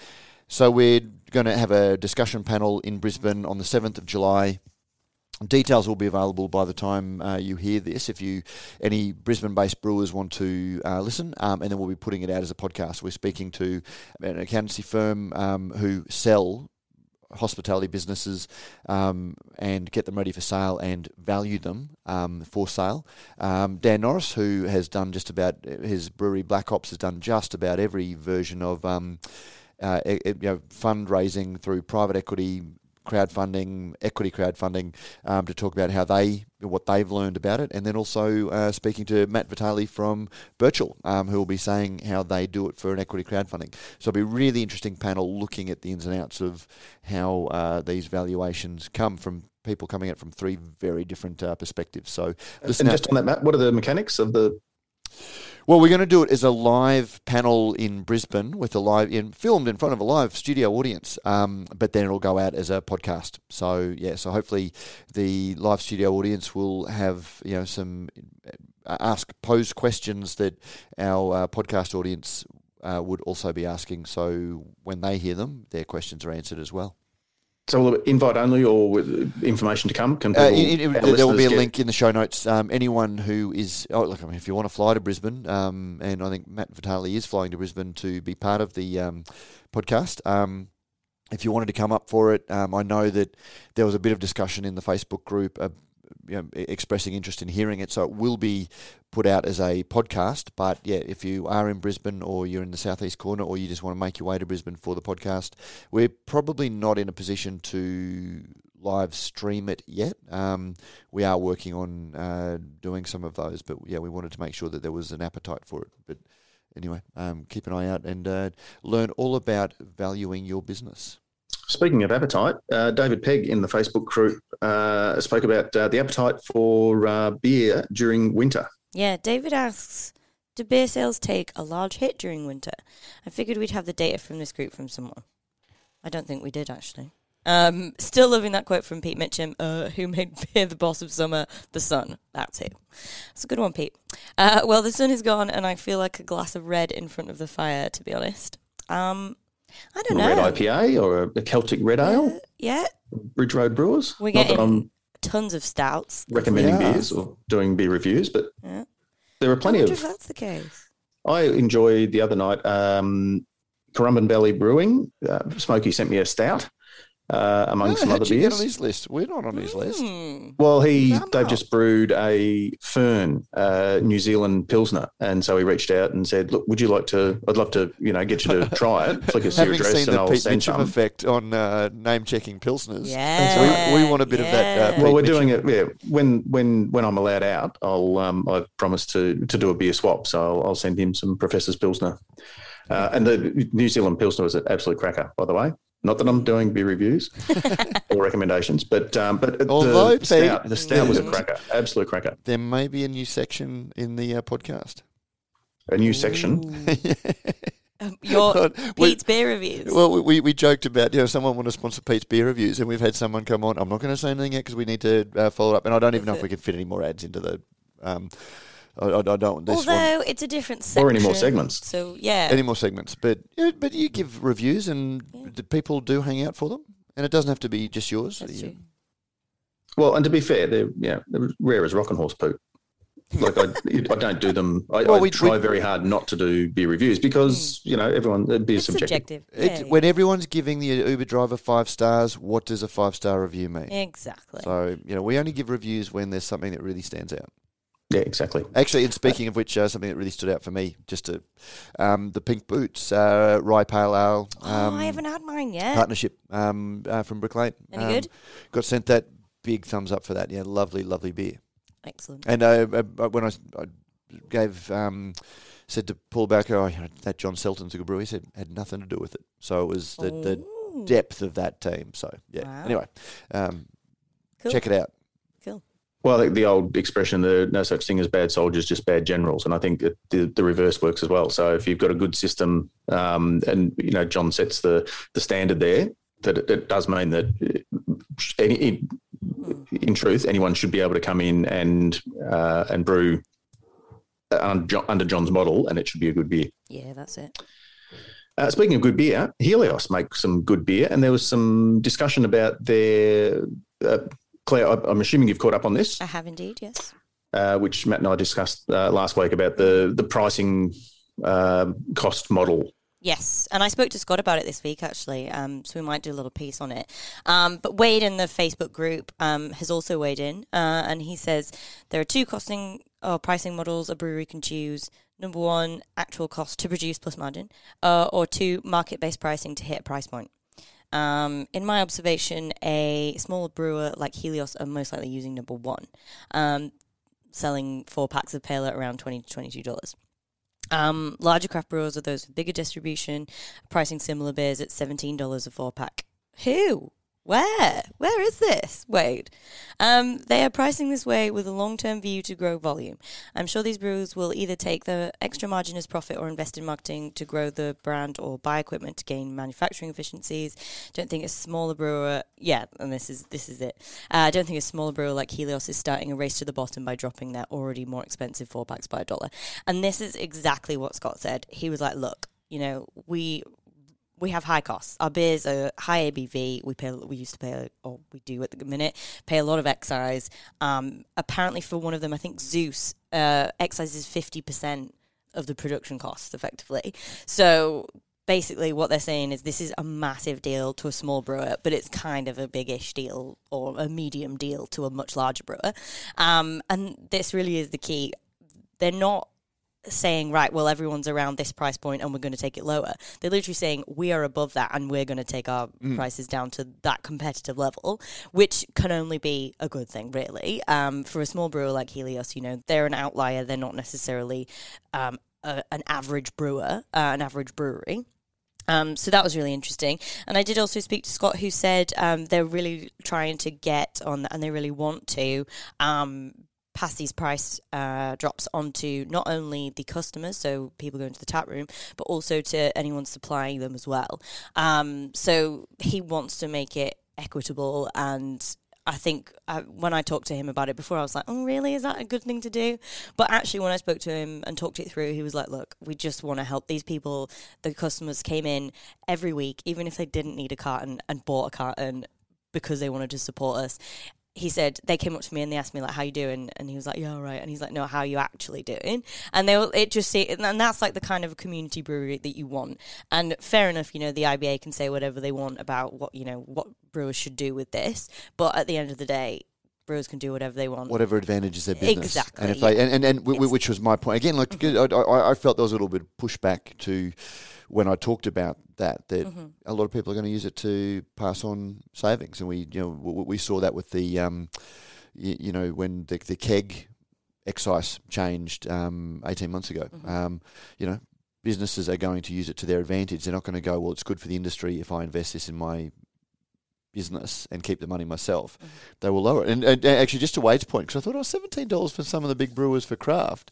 So we're going to have a discussion panel in Brisbane on the seventh of July. Details will be available by the time uh, you hear this. If you any Brisbane-based brewers want to uh, listen, um, and then we'll be putting it out as a podcast. We're speaking to an accountancy firm um, who sell hospitality businesses um, and get them ready for sale and value them um, for sale. Um, Dan Norris, who has done just about his brewery Black Hops, has done just about every version of um, uh, you know, fundraising through private equity, crowdfunding, equity crowdfunding, um, to talk about how they, what they've learned about it, and then also uh, speaking to Matt Vitale from Birchal, um, who will be saying how they do it for an equity crowdfunding. So it'll be a really interesting panel looking at the ins and outs of how uh, these valuations come from people coming at from three very different uh, perspectives. So And just on that, Matt, what are the mechanics of the Well, we're going to do it as a live panel in Brisbane with a live, in, filmed in front of a live studio audience, um, but then it'll go out as a podcast. So yeah, so hopefully the live studio audience will have you know some uh, ask pose questions that our uh, podcast audience uh, would also be asking. So when they hear them, their questions are answered as well. So invite only or with information to come? Can Uh, it- it- there will be a get- link in the show notes. Um, anyone who is, oh, look, I mean, if you want to fly to Brisbane, um, and I think Matt Vitale is flying to Brisbane to be part of the um, podcast. Um, if you wanted to come up for it, um, I know that there was a bit of discussion in the Facebook group. You know, expressing interest in hearing it, so it will be put out as a podcast. But yeah, if you are in Brisbane or you're in the southeast corner, or you just want to make your way to Brisbane for the podcast, we're probably not in a position to live stream it yet. Um, we are working on uh, doing some of those, but yeah, we wanted to make sure that there was an appetite for it. But anyway, um, keep an eye out and uh, learn all about valuing your business. Speaking of appetite, uh, David Pegg in the Facebook group uh, spoke about uh, the appetite for uh, beer during winter. Yeah, David asks, do beer sales take a large hit during winter? I figured we'd have the data from this group from someone. I don't think we did, actually. Um, still loving that quote from Pete Mitchum, uh, who made beer the boss of summer, the sun. That's it. It's a good one, Pete. Uh, well, the sun is gone, and I feel like a glass of red in front of the fire, to be honest. Um, I don't know. Red IPA or a, a Celtic Red Ale, Uh, yeah, Bridge Road Brewers. We're Not that I'm tons of stouts. recommending Yeah. beers or doing beer reviews, but Yeah. there are plenty of if that's the case. I enjoyed the other night. Um, Currumbin Valley Brewing. Uh, Smokey sent me a stout uh, among some how'd other you get beers. on his list? We're not on his list. Hmm. Well, he Come they've on. just brewed a Fern uh, New Zealand Pilsner, and so he reached out and said, "Look, would you like to? I'd love to, you know, get you to try it. Flick us your Having address, seen and the I'll Pete send Mitchum some." effect on uh, name checking pilsners, Yeah. we, we want a bit of that. Uh, yeah. Pete Well, we're Mitchum. doing it. Yeah, when when when I'm allowed out, I'll um, I've promised to to do a beer swap, so I'll, I'll send him some Professor's Pilsner. Uh, and the New Zealand Pilsner was an absolute cracker, by the way. Not that I'm doing beer reviews or recommendations, but um, but Although, the stout, Pete- the stout was a cracker, absolute cracker. There may be a new section in the uh, podcast. A new section. Um, your God, we- Pete's beer reviews. Well, we, we joked about you know someone want to sponsor Pete's beer reviews, and we've had someone come on. I'm not going to say anything yet because we need to uh, follow up, and I don't even know if we can fit any more ads into the. Um, I, I, I don't this one Although it's a different section. Or any more segments. So, yeah. any more segments, but yeah, but you give reviews, and Yeah. the people do hang out for them, and it doesn't have to be just yours. That's You- true. Well, and to be fair, they're yeah, they're rare as rock and horse poop. Like I, I don't do them. I, Well, I we- try we- very hard not to do beer reviews because you know everyone uh, beer It's subjective. subjective. It, Yeah, When everyone's giving the Uber driver five stars, what does a five star review mean? Exactly. So you know, we only give reviews when there's something that really stands out. Yeah, exactly. Actually, and speaking of which, uh, something that really stood out for me, just to, um, the Pink Boots uh, Rye Pale Ale um, oh, I haven't had mine yet. partnership um, uh, from Brick Lane. Any Um, good? Got sent that big thumbs up for that. Yeah, lovely, lovely beer. Excellent. And uh, uh, when I, s- I gave um, said to Paul Bowker, oh, that John Seltin's a good brewer. He said had nothing to do with it. So it was the, the depth of that team. So yeah. Wow. Anyway, um, Cool. check it out. Well, I think the old expression, "the no such thing as bad soldiers, just bad generals," and I think the, the reverse works as well. So if you've got a good system, um, and you know John sets the the standard there, that it, it does mean that uh, any, in, in truth, anyone should be able to come in and uh, and brew under, under John's model, and it should be a good beer. Yeah, that's it. Uh, speaking of good beer, Helios make some good beer, and there was some discussion about their. Uh, Claire, I'm assuming you've caught up on this, I have indeed, yes. uh, which Matt and I discussed uh, last week about the the pricing uh, cost model. Yes, and I spoke to Scott about it this week actually, um, so we might do a little piece on it. Um, but Wade in the Facebook group um, has also weighed in, uh, and he says there are two costing or pricing models a brewery can choose. Number one, actual cost to produce plus margin, uh, or two, market based pricing to hit a price point. Um, in my observation, a smaller brewer like Helios are most likely using number one, um, selling four packs of pale at around twenty to twenty two dollars. Um, larger craft brewers are those with bigger distribution, pricing similar beers at seventeen dollars a four pack. Who? Where? Where is this? Wait. Um, they are pricing this way with a long term view to grow volume. I'm sure these brewers will either take the extra margin as profit or invest in marketing to grow the brand or buy equipment to gain manufacturing efficiencies. Don't think a smaller brewer, yeah, and this is this is it. Uh, I don't think a smaller brewer like Helios is starting a race to the bottom by dropping their already more expensive four packs by a dollar. And this is exactly what Scott said. He was like, "Look, you know, we we have high costs. Our beers are high ABV. We pay. We used to pay, or we do at the minute, pay a lot of excise. Um, apparently, for one of them, I think Zeus, uh, excise is fifty percent of the production cost, effectively. So basically, what they're saying is this is a massive deal to a small brewer, but it's kind of a big-ish deal or a medium deal to a much larger brewer. Um, and this really is the key. They're not saying, right, well, everyone's around this price point and we're going to take it lower. They're literally saying, we are above that and we're going to take our prices down to that competitive level, which can only be a good thing, really. Um, for a small brewer like Helios, you know, they're an outlier. They're not necessarily um, a, an average brewer, uh, an average brewery. Um, so that was really interesting. And I did also speak to Scott, who said um, they're really trying to get on, and they really want to um, pass these price uh, drops on to not only the customers, so people going to the tap room, but also to anyone supplying them as well. Um, so he wants to make it equitable and I think uh, when I talked to him about it before, I was like, "Oh, really? Is that a good thing to do?" But actually, when I spoke to him and talked it through, he was like, "Look, we just want to help these people. The customers came in every week, even if they didn't need a carton, and bought a carton because they wanted to support us." He said they came up to me and they asked me like how you doing? And he was like yeah all right. And he's like no how you actually doing? And they will it just say and that's like the kind of community brewery that you want. And fair enough you know the IBA can say whatever they want about what you know what brewers should do with this. But at the end of the day brewers can do whatever they want whatever advantages their business. Exactly, And if yeah. they and and, and w- which was my point again. Like Mm-hmm. I, I, I felt there was a little bit of pushback to when I talked about that that Mm-hmm. a lot of people are going to use it to pass on savings, and we you know we, we saw that with the um, you, you know when the the keg excise changed um, eighteen months ago. Mm-hmm. Um, you know. Businesses are going to use it to their advantage. They're not going to go, well, it's good for the industry if I invest this in my business and keep the money myself, Mm-hmm. they will lower it. And, and actually, just to Wade's point, because I thought, oh, seventeen dollars for some of the big brewers for craft.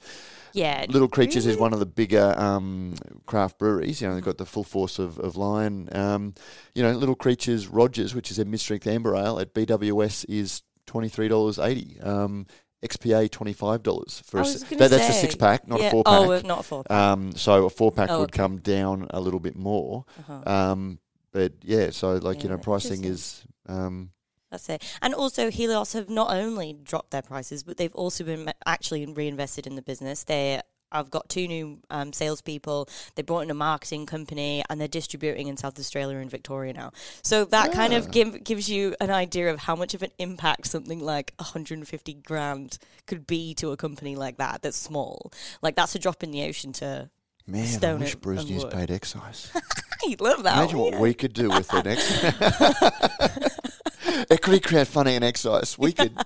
yeah Little Creatures is one of the bigger um, craft breweries. You know, they've got the full force of, of Lion. Um, you know, Little Creatures Rogers, which is a mid-strength amber ale at BWS, is twenty three dollars eighty. Um, XPA twenty five dollars for a, was that, that's a six pack, not yeah. a four pack. oh uh, not a four pack Um, so a four pack Oh, would okay. come down a little bit more. uh-huh. Um, but yeah, so like you know, pricing is um, That's it. And also, Helios have not only dropped their prices, but they've also been actually reinvested in the business. They, I've got two new um, salespeople. They brought in a marketing company, and they're distributing in South Australia and Victoria now. So that kind Ah. of give, gives you an idea of how much of an impact something like 150 grand could be to a company like that. That's small. Like that's a drop in the ocean to. man. I Stone wish it Brews News paid excise. Love that. Imagine what we could do with an excise. Equity crowdfunding and excise. We could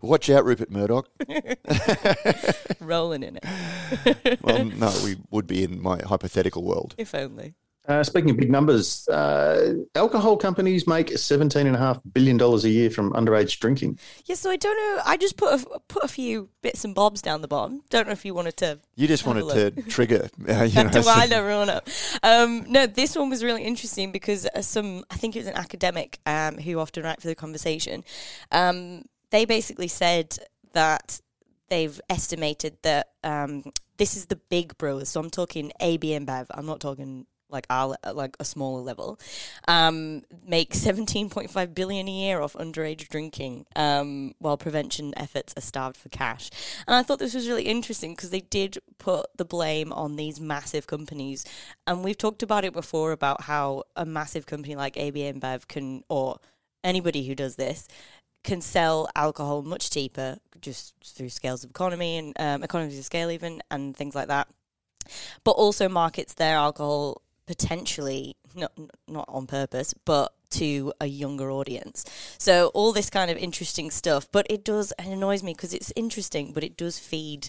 watch out, Rupert Murdoch. rolling in it. Well, no, we would be in my hypothetical world. If only. Uh, speaking of big numbers, uh, alcohol companies make $17.5 billion a year from underage drinking. Yeah, so I don't know. I just put a, put a few bits and bobs down the bottom. Don't know if you wanted to. You just wanted to trigger, uh, you know, to wind everyone up. Um, no, this one was really interesting because uh, some, I think it was an academic um, who often write for the conversation. Um, they basically said that they've estimated that um, this is the big brewers. So I'm talking AB InBev. I'm not talking like our like a smaller level. Um, make 17.5 billion a year off underage drinking, um, while prevention efforts are starved for cash. And I thought this was really interesting because they did put the blame on these massive companies, and we've talked about it before about how a massive company like AB InBev can, or anybody who does this, can sell alcohol much cheaper just through scales of economy and um, economies of scale even and things like that but also markets their alcohol potentially not not on purpose but to a younger audience so all this kind of interesting stuff but it does it annoys me because it's interesting but it does feed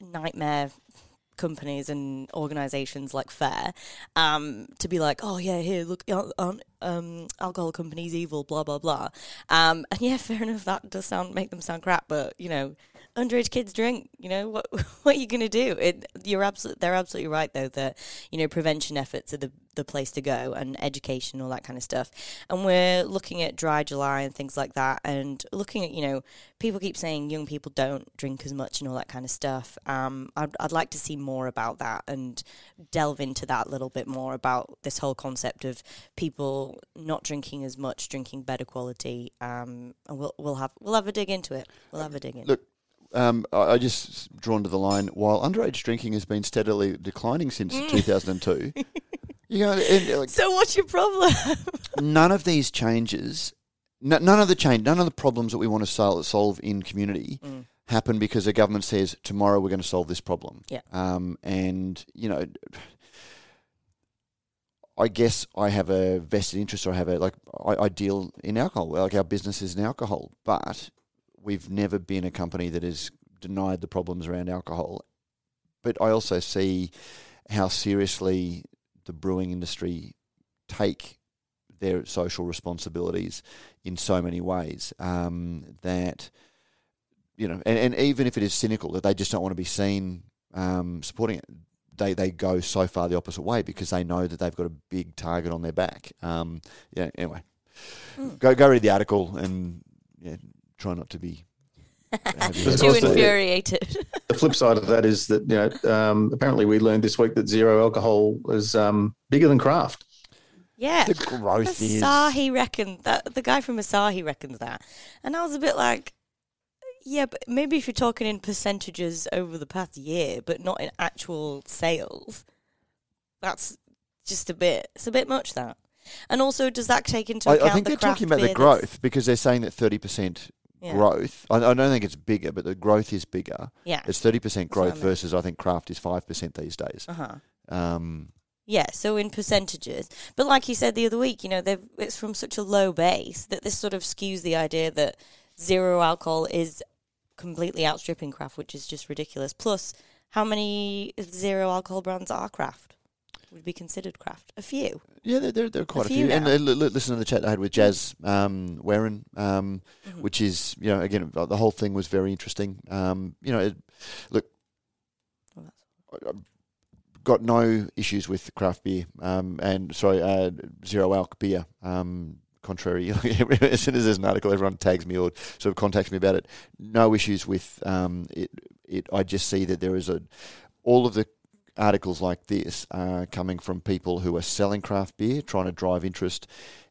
nightmare companies and organizations like FARE um to be like oh yeah here look aren't, um, alcohol companies evil, blah blah blah. Um, and yeah, fair enough. That does sound make them sound crap, but you know, underage kids drink. You know what? What are you going to do? It, you're absolutely. They're absolutely right though that you know prevention efforts are the the place to go and education all that kind of stuff. And we're looking at dry July and things like that, and looking at you know people keep saying young people don't drink as much and all that kind of stuff. Um, I'd I'd like to see more about that and delve into that a little bit more about this whole concept of people not drinking as much, drinking better quality. Um, and we'll we'll have we'll have a dig into it. We'll have a dig in. Look, um, I, I just drawn to the line. While underage drinking has been steadily declining since 2002, you know, and, like, so what's your problem? none of these changes, n- none of the change, none of the problems that we want to sol- solve in community Mm. happen because the government says tomorrow we're going to solve this problem. Yeah. Um, and you know, I guess I have a vested interest, or I have a like I, I deal in alcohol. Like our business is in alcohol, but we've never been a company that has denied the problems around alcohol. But I also see how seriously the brewing industry take their social responsibilities in so many ways um, that you know, and, and even if it is cynical that they just don't want to be seen um, supporting it, they they go so far the opposite way because they know that they've got a big target on their back. Um, yeah. Anyway, Mm. go go read the article and yeah, try not to be. have your Of Too course, the- infuriated. The flip side of that is that you know um, apparently we learned this week that zero alcohol is um, bigger than craft. yeah. the growth is. Asahi reckoned that the guy from Asahi reckons that, and I was a bit like, yeah, but maybe if you're talking in percentages over the past year, but not in actual sales, that's just a bit. It's a bit much that. And also, does that take into I, account I think the they're craft talking about the growth because they're saying that thirty percent Yeah. growth. I, I don't think it's bigger, but the growth is bigger. Yeah. It's thirty percent what I growth versus I think craft is five percent these days. Uh huh. Um, Yeah, so in percentages. But like you said the other week, you know, they've, it's from such a low base that this sort of skews the idea that zero alcohol is completely outstripping craft, which is just ridiculous. Plus, how many zero alcohol brands are craft? Would be considered craft? A few. yeah, there, there, there are quite a, few few. And uh, li- li- listen to the chat I had with Jazz um, Warren, um, Mhm. which is you know again the the whole thing was very interesting. Um, you know, it, look, Well, I- I've got no issues with craft beer um, and sorry, uh, zero alc beer. Um, contrary, as soon as there's an article, everyone tags me or sort of contacts me about it. No issues with um, it. It. I just see that there is a all of the articles like this are coming from people who are selling craft beer, trying to drive interest.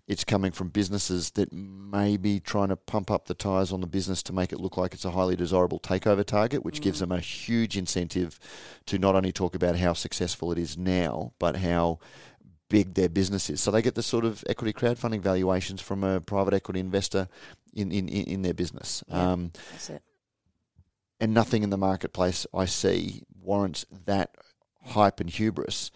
It's coming from businesses that may be trying to pump up the tyres on the business to make it look like it's a highly desirable takeover target, which gives Mm. them a huge incentive to not only talk about how successful it is now, but how big their business is. So they get the sort of equity crowdfunding valuations from a private equity investor in, in, in in their business. Yeah. Um, That's it. and nothing in the marketplace I see warrants that hype and hubris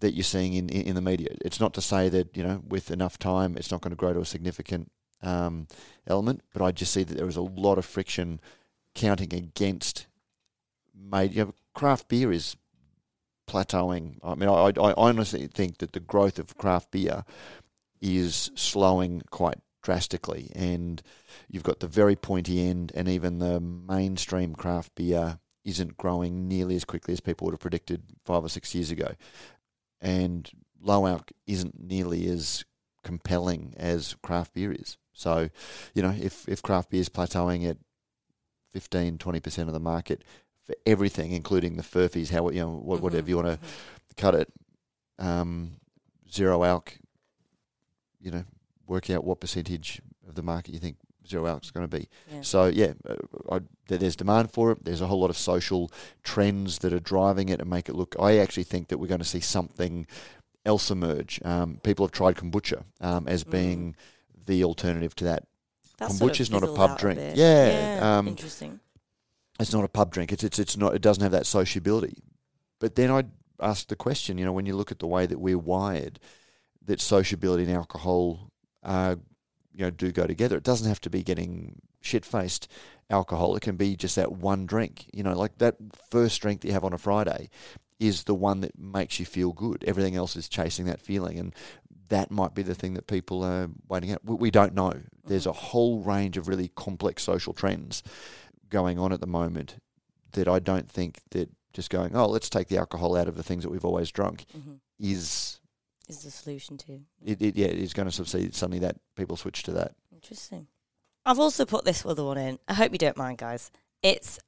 that you're seeing in, in, in the media. It's not to say that, you know, with enough time it's not going to grow to a significant um, element, but I just see that there is a lot of friction counting against made you know, craft beer is plateauing. I mean, I, I honestly think that the growth of craft beer is slowing quite drastically, and you've got the very pointy end, and even the mainstream craft beer isn't growing nearly as quickly as people would have predicted five or six years ago, and low alc isn't nearly as compelling as craft beer is. So, you know, if if craft beer is plateauing at 15, 20 percent of the market for everything, including the furfies, how you know what, Mhm, whatever you want to cut it, um, zero alc, you know, work out what percentage of the market you think zero alc is going to be. Yeah. So yeah, uh, I, there's demand for it. There's a whole lot of social trends that are driving it and make it look. I actually think that we're going to see something else emerge. Um, people have tried kombucha um, as Mm. being the alternative to that. Kombucha sort of kombucha's not a pub drink. bit. Yeah, um, interesting. It's not a pub drink. It's it's it's not. It doesn't have that sociability. But then I'd ask the question. You know, when you look at the way that we're wired, that sociability and alcohol, uh, you know, do go together. It doesn't have to be getting shit faced alcohol. It can be just that one drink. You know, like that first drink that you have on a Friday is the one that makes you feel good. Everything else is chasing that feeling. And that might be the thing that people are waiting at. We, don't know. There's a whole range of really complex social trends going on at the moment that I don't think that just going, oh, let's take the alcohol out of the things that we've always drunk hmm is Is the solution to it, it yeah, is going to succeed suddenly that people switch to that. Interesting. I've also put this other one in. I hope you don't mind, guys. It's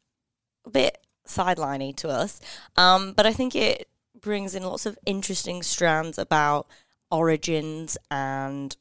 a bit sideliney to us, um, but I think it brings in lots of interesting strands about origins and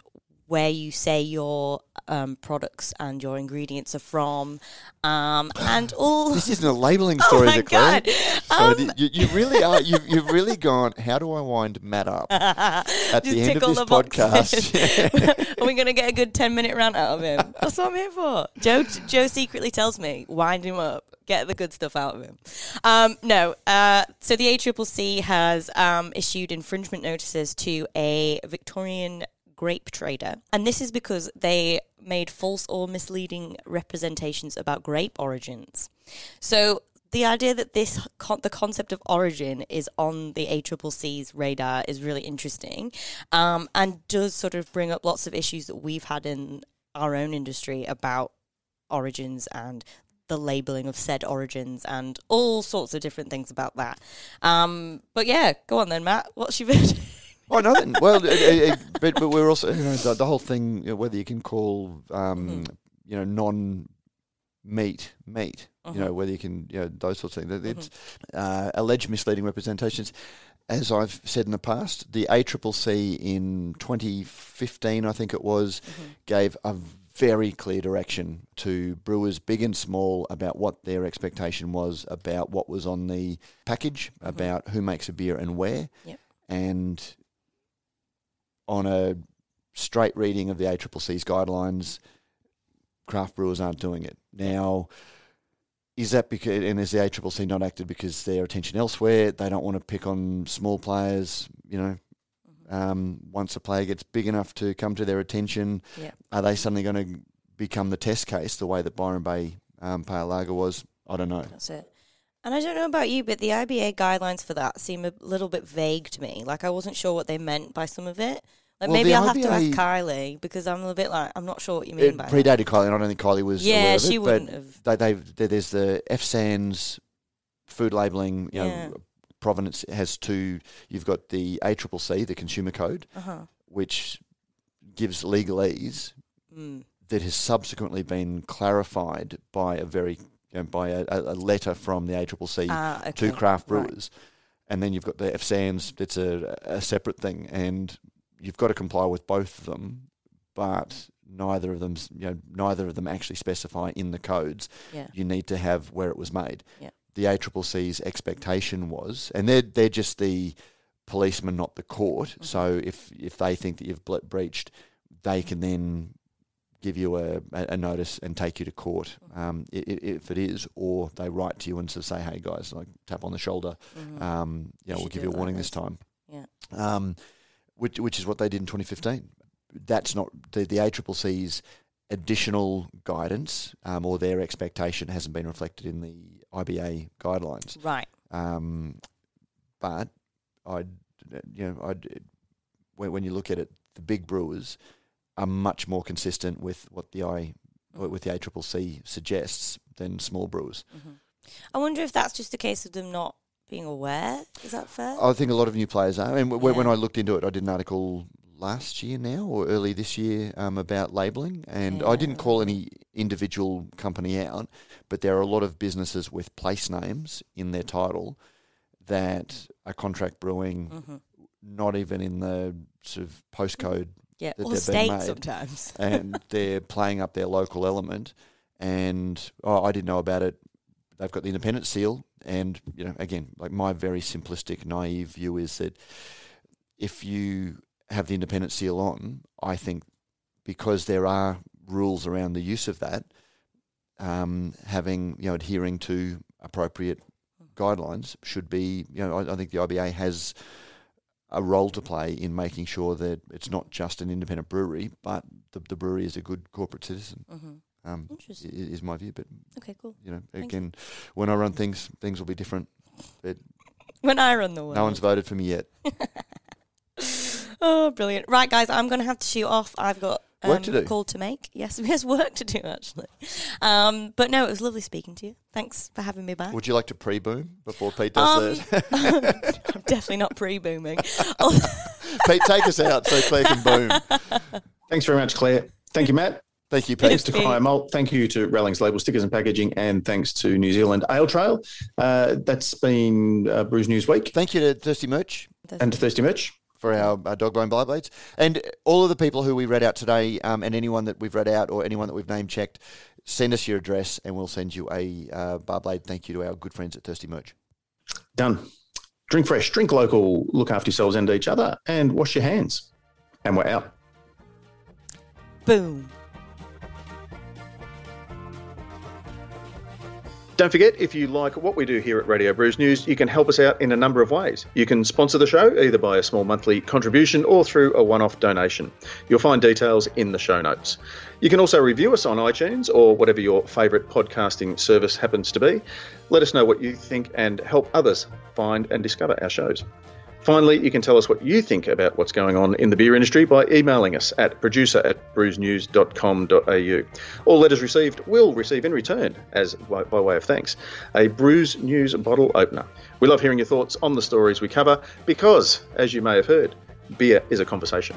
where you say your um, products and your ingredients are from, um, and all. This isn't a labelling oh story, my is it, Claire? god! So Um, you, you really are. You, you've really gone. How do I wind Matt up at the end of this podcast? Are we going to get a good 10 minute rant out of him? That's what I'm here for. Joe, Joe secretly tells me, wind him up, get the good stuff out of him. Um, no, uh, so the ACCC has um, issued infringement notices to a Victorian grape trader. And this is because they made false or misleading representations about grape origins. So the idea that this con- the concept of origin is on the ACCC's radar is really interesting, um, and does sort of bring up lots of issues that we've had in our own industry about origins and the labeling of said origins and all sorts of different things about that. Um, but yeah, go on then, Matt. What's your verdict? Oh, nothing. Well, it, it, but but we're also you know the, the whole thing you know, whether you can call um, hmm. you know non meat meat you know uh-huh. whether you can you know those sorts of things. That It's uh-huh. uh, alleged misleading representations. As I've said in the past, the ACCC in 2015, I think it was, mm-hmm. gave a very clear direction to brewers, big and small, about what their expectation was about what was on the package, mm-hmm. about who makes a beer and where. Yep. And on a straight reading of the ACCC's guidelines, craft brewers aren't doing it. Now, is that because, and is the ACCC not acted because their attention elsewhere? They don't want to pick on small players, you know. Um, once a player gets big enough to come to their attention, Yeah. are they suddenly going to become the test case the way that Byron Bay um, Pale Lager was? I don't know. That's it. And I don't know about you, but the IBA guidelines for that seem a little bit vague to me. Like I wasn't sure what they meant by some of it. Like Well, maybe I'll have to ask Kylie because I'm a bit like I'm not sure what you mean It by that. predated Kylie, and I don't think Kylie was Yeah, she it, wouldn't but have. they, they've there's the FSANZ food labelling. You Yeah. know, provenance has two. You've got the ACCC, the Consumer Code, Uh huh. which gives legalese Mm. that has subsequently been clarified by a very you know, by a, a letter from the ACCC Ah, okay. to craft Right. brewers, and then you've got the FSANZ. it's a, a separate thing, and you've got to comply with both of them, but neither of them, you know, neither of them actually specify in the codes. Yeah. You need to have where it was made. Yeah. The ACCC's expectation was, and they're they're just the policeman, not the court. Mm-hmm. So if if they think that you've ble- breached, they can then give you a, a, notice and take you to court um, if it is, or they write to you and sort of say, "Hey guys, like tap on the shoulder, Mhm. um, you know, we'll give you a like warning this." this time." Yeah. Um, which which is what they did in 2015. That's not the the ACCC's additional guidance um, or their expectation hasn't been reflected in the IBA guidelines. Right. Um, but I, you know, I, when, when you look at it, the big brewers are much more consistent with what the I, with the ACCC suggests than small brewers. hmm I wonder if that's just a case of them not being aware. Is that fair? I think a lot of new players are. And w- when I looked into it, I did an article last year now or early this year um, about labelling, and I didn't call any individual company out, but there are a lot of businesses with place names in their title that are contract brewing, hmm not even in the sort of postcode, Yeah. Or made. sometimes. and they're playing up their local element. And oh, I didn't know about it. They've got the independent seal, and you know, again, like my very simplistic, naive view is that if you have the independent seal on, I think because there are rules around the use of that, um, having you know adhering to appropriate guidelines should be. You know, I, I think the IBA has a role to play in making sure that it's not just an independent brewery, but the, the brewery is a good corporate citizen. hmm Um, Interesting. is my view, but Okay, cool. you know, Thank again, when I run things, things will be different. When I run the world. No one's voted for me yet. Oh, brilliant. Right, guys, I'm going to have to shoot off. I've got um, Work to do. a call to make. Yes, there's work to do, actually. Um, but no, it was lovely speaking to you. Thanks for having me back. Would you like to pre-boom before Pete does Um, that? I'm definitely not pre-booming. Pete, take us out so Claire can boom. Thanks very much, Claire. Thank you, Matt. Thank you, Pete. Thanks to Pete. Cryer Malt. Thank you to Rallings Label Stickers and Packaging. And thanks to New Zealand Ale Trail. Uh, that's been uh, Brews News Week. Thank you to Thirsty Merch And to Thirsty Mitch. for our, our dog bone bar blades. And all of the people who we read out today, um, and anyone that we've read out or anyone that we've name checked, send us your address and we'll send you a uh, bar blade thank you to our good friends at Thirsty Merch. Done. Drink fresh, drink local, look after yourselves and each other, and wash your hands. And we're out. Boom. Don't forget, if you like what we do here at Radio Brews News, you can help us out in a number of ways. You can sponsor the show either by a small monthly contribution or through a one off donation. You'll find details in the show notes. You can also review us on iTunes or whatever your favourite podcasting service happens to be. Let us know what you think and help others find and discover our shows. Finally, you can tell us what you think about what's going on in the beer industry by emailing us at producer at brewsnews.com.au. All letters received will receive in return, as by, by way of thanks, a Brews News bottle opener. We love hearing your thoughts on the stories we cover because, as you may have heard, beer is a conversation.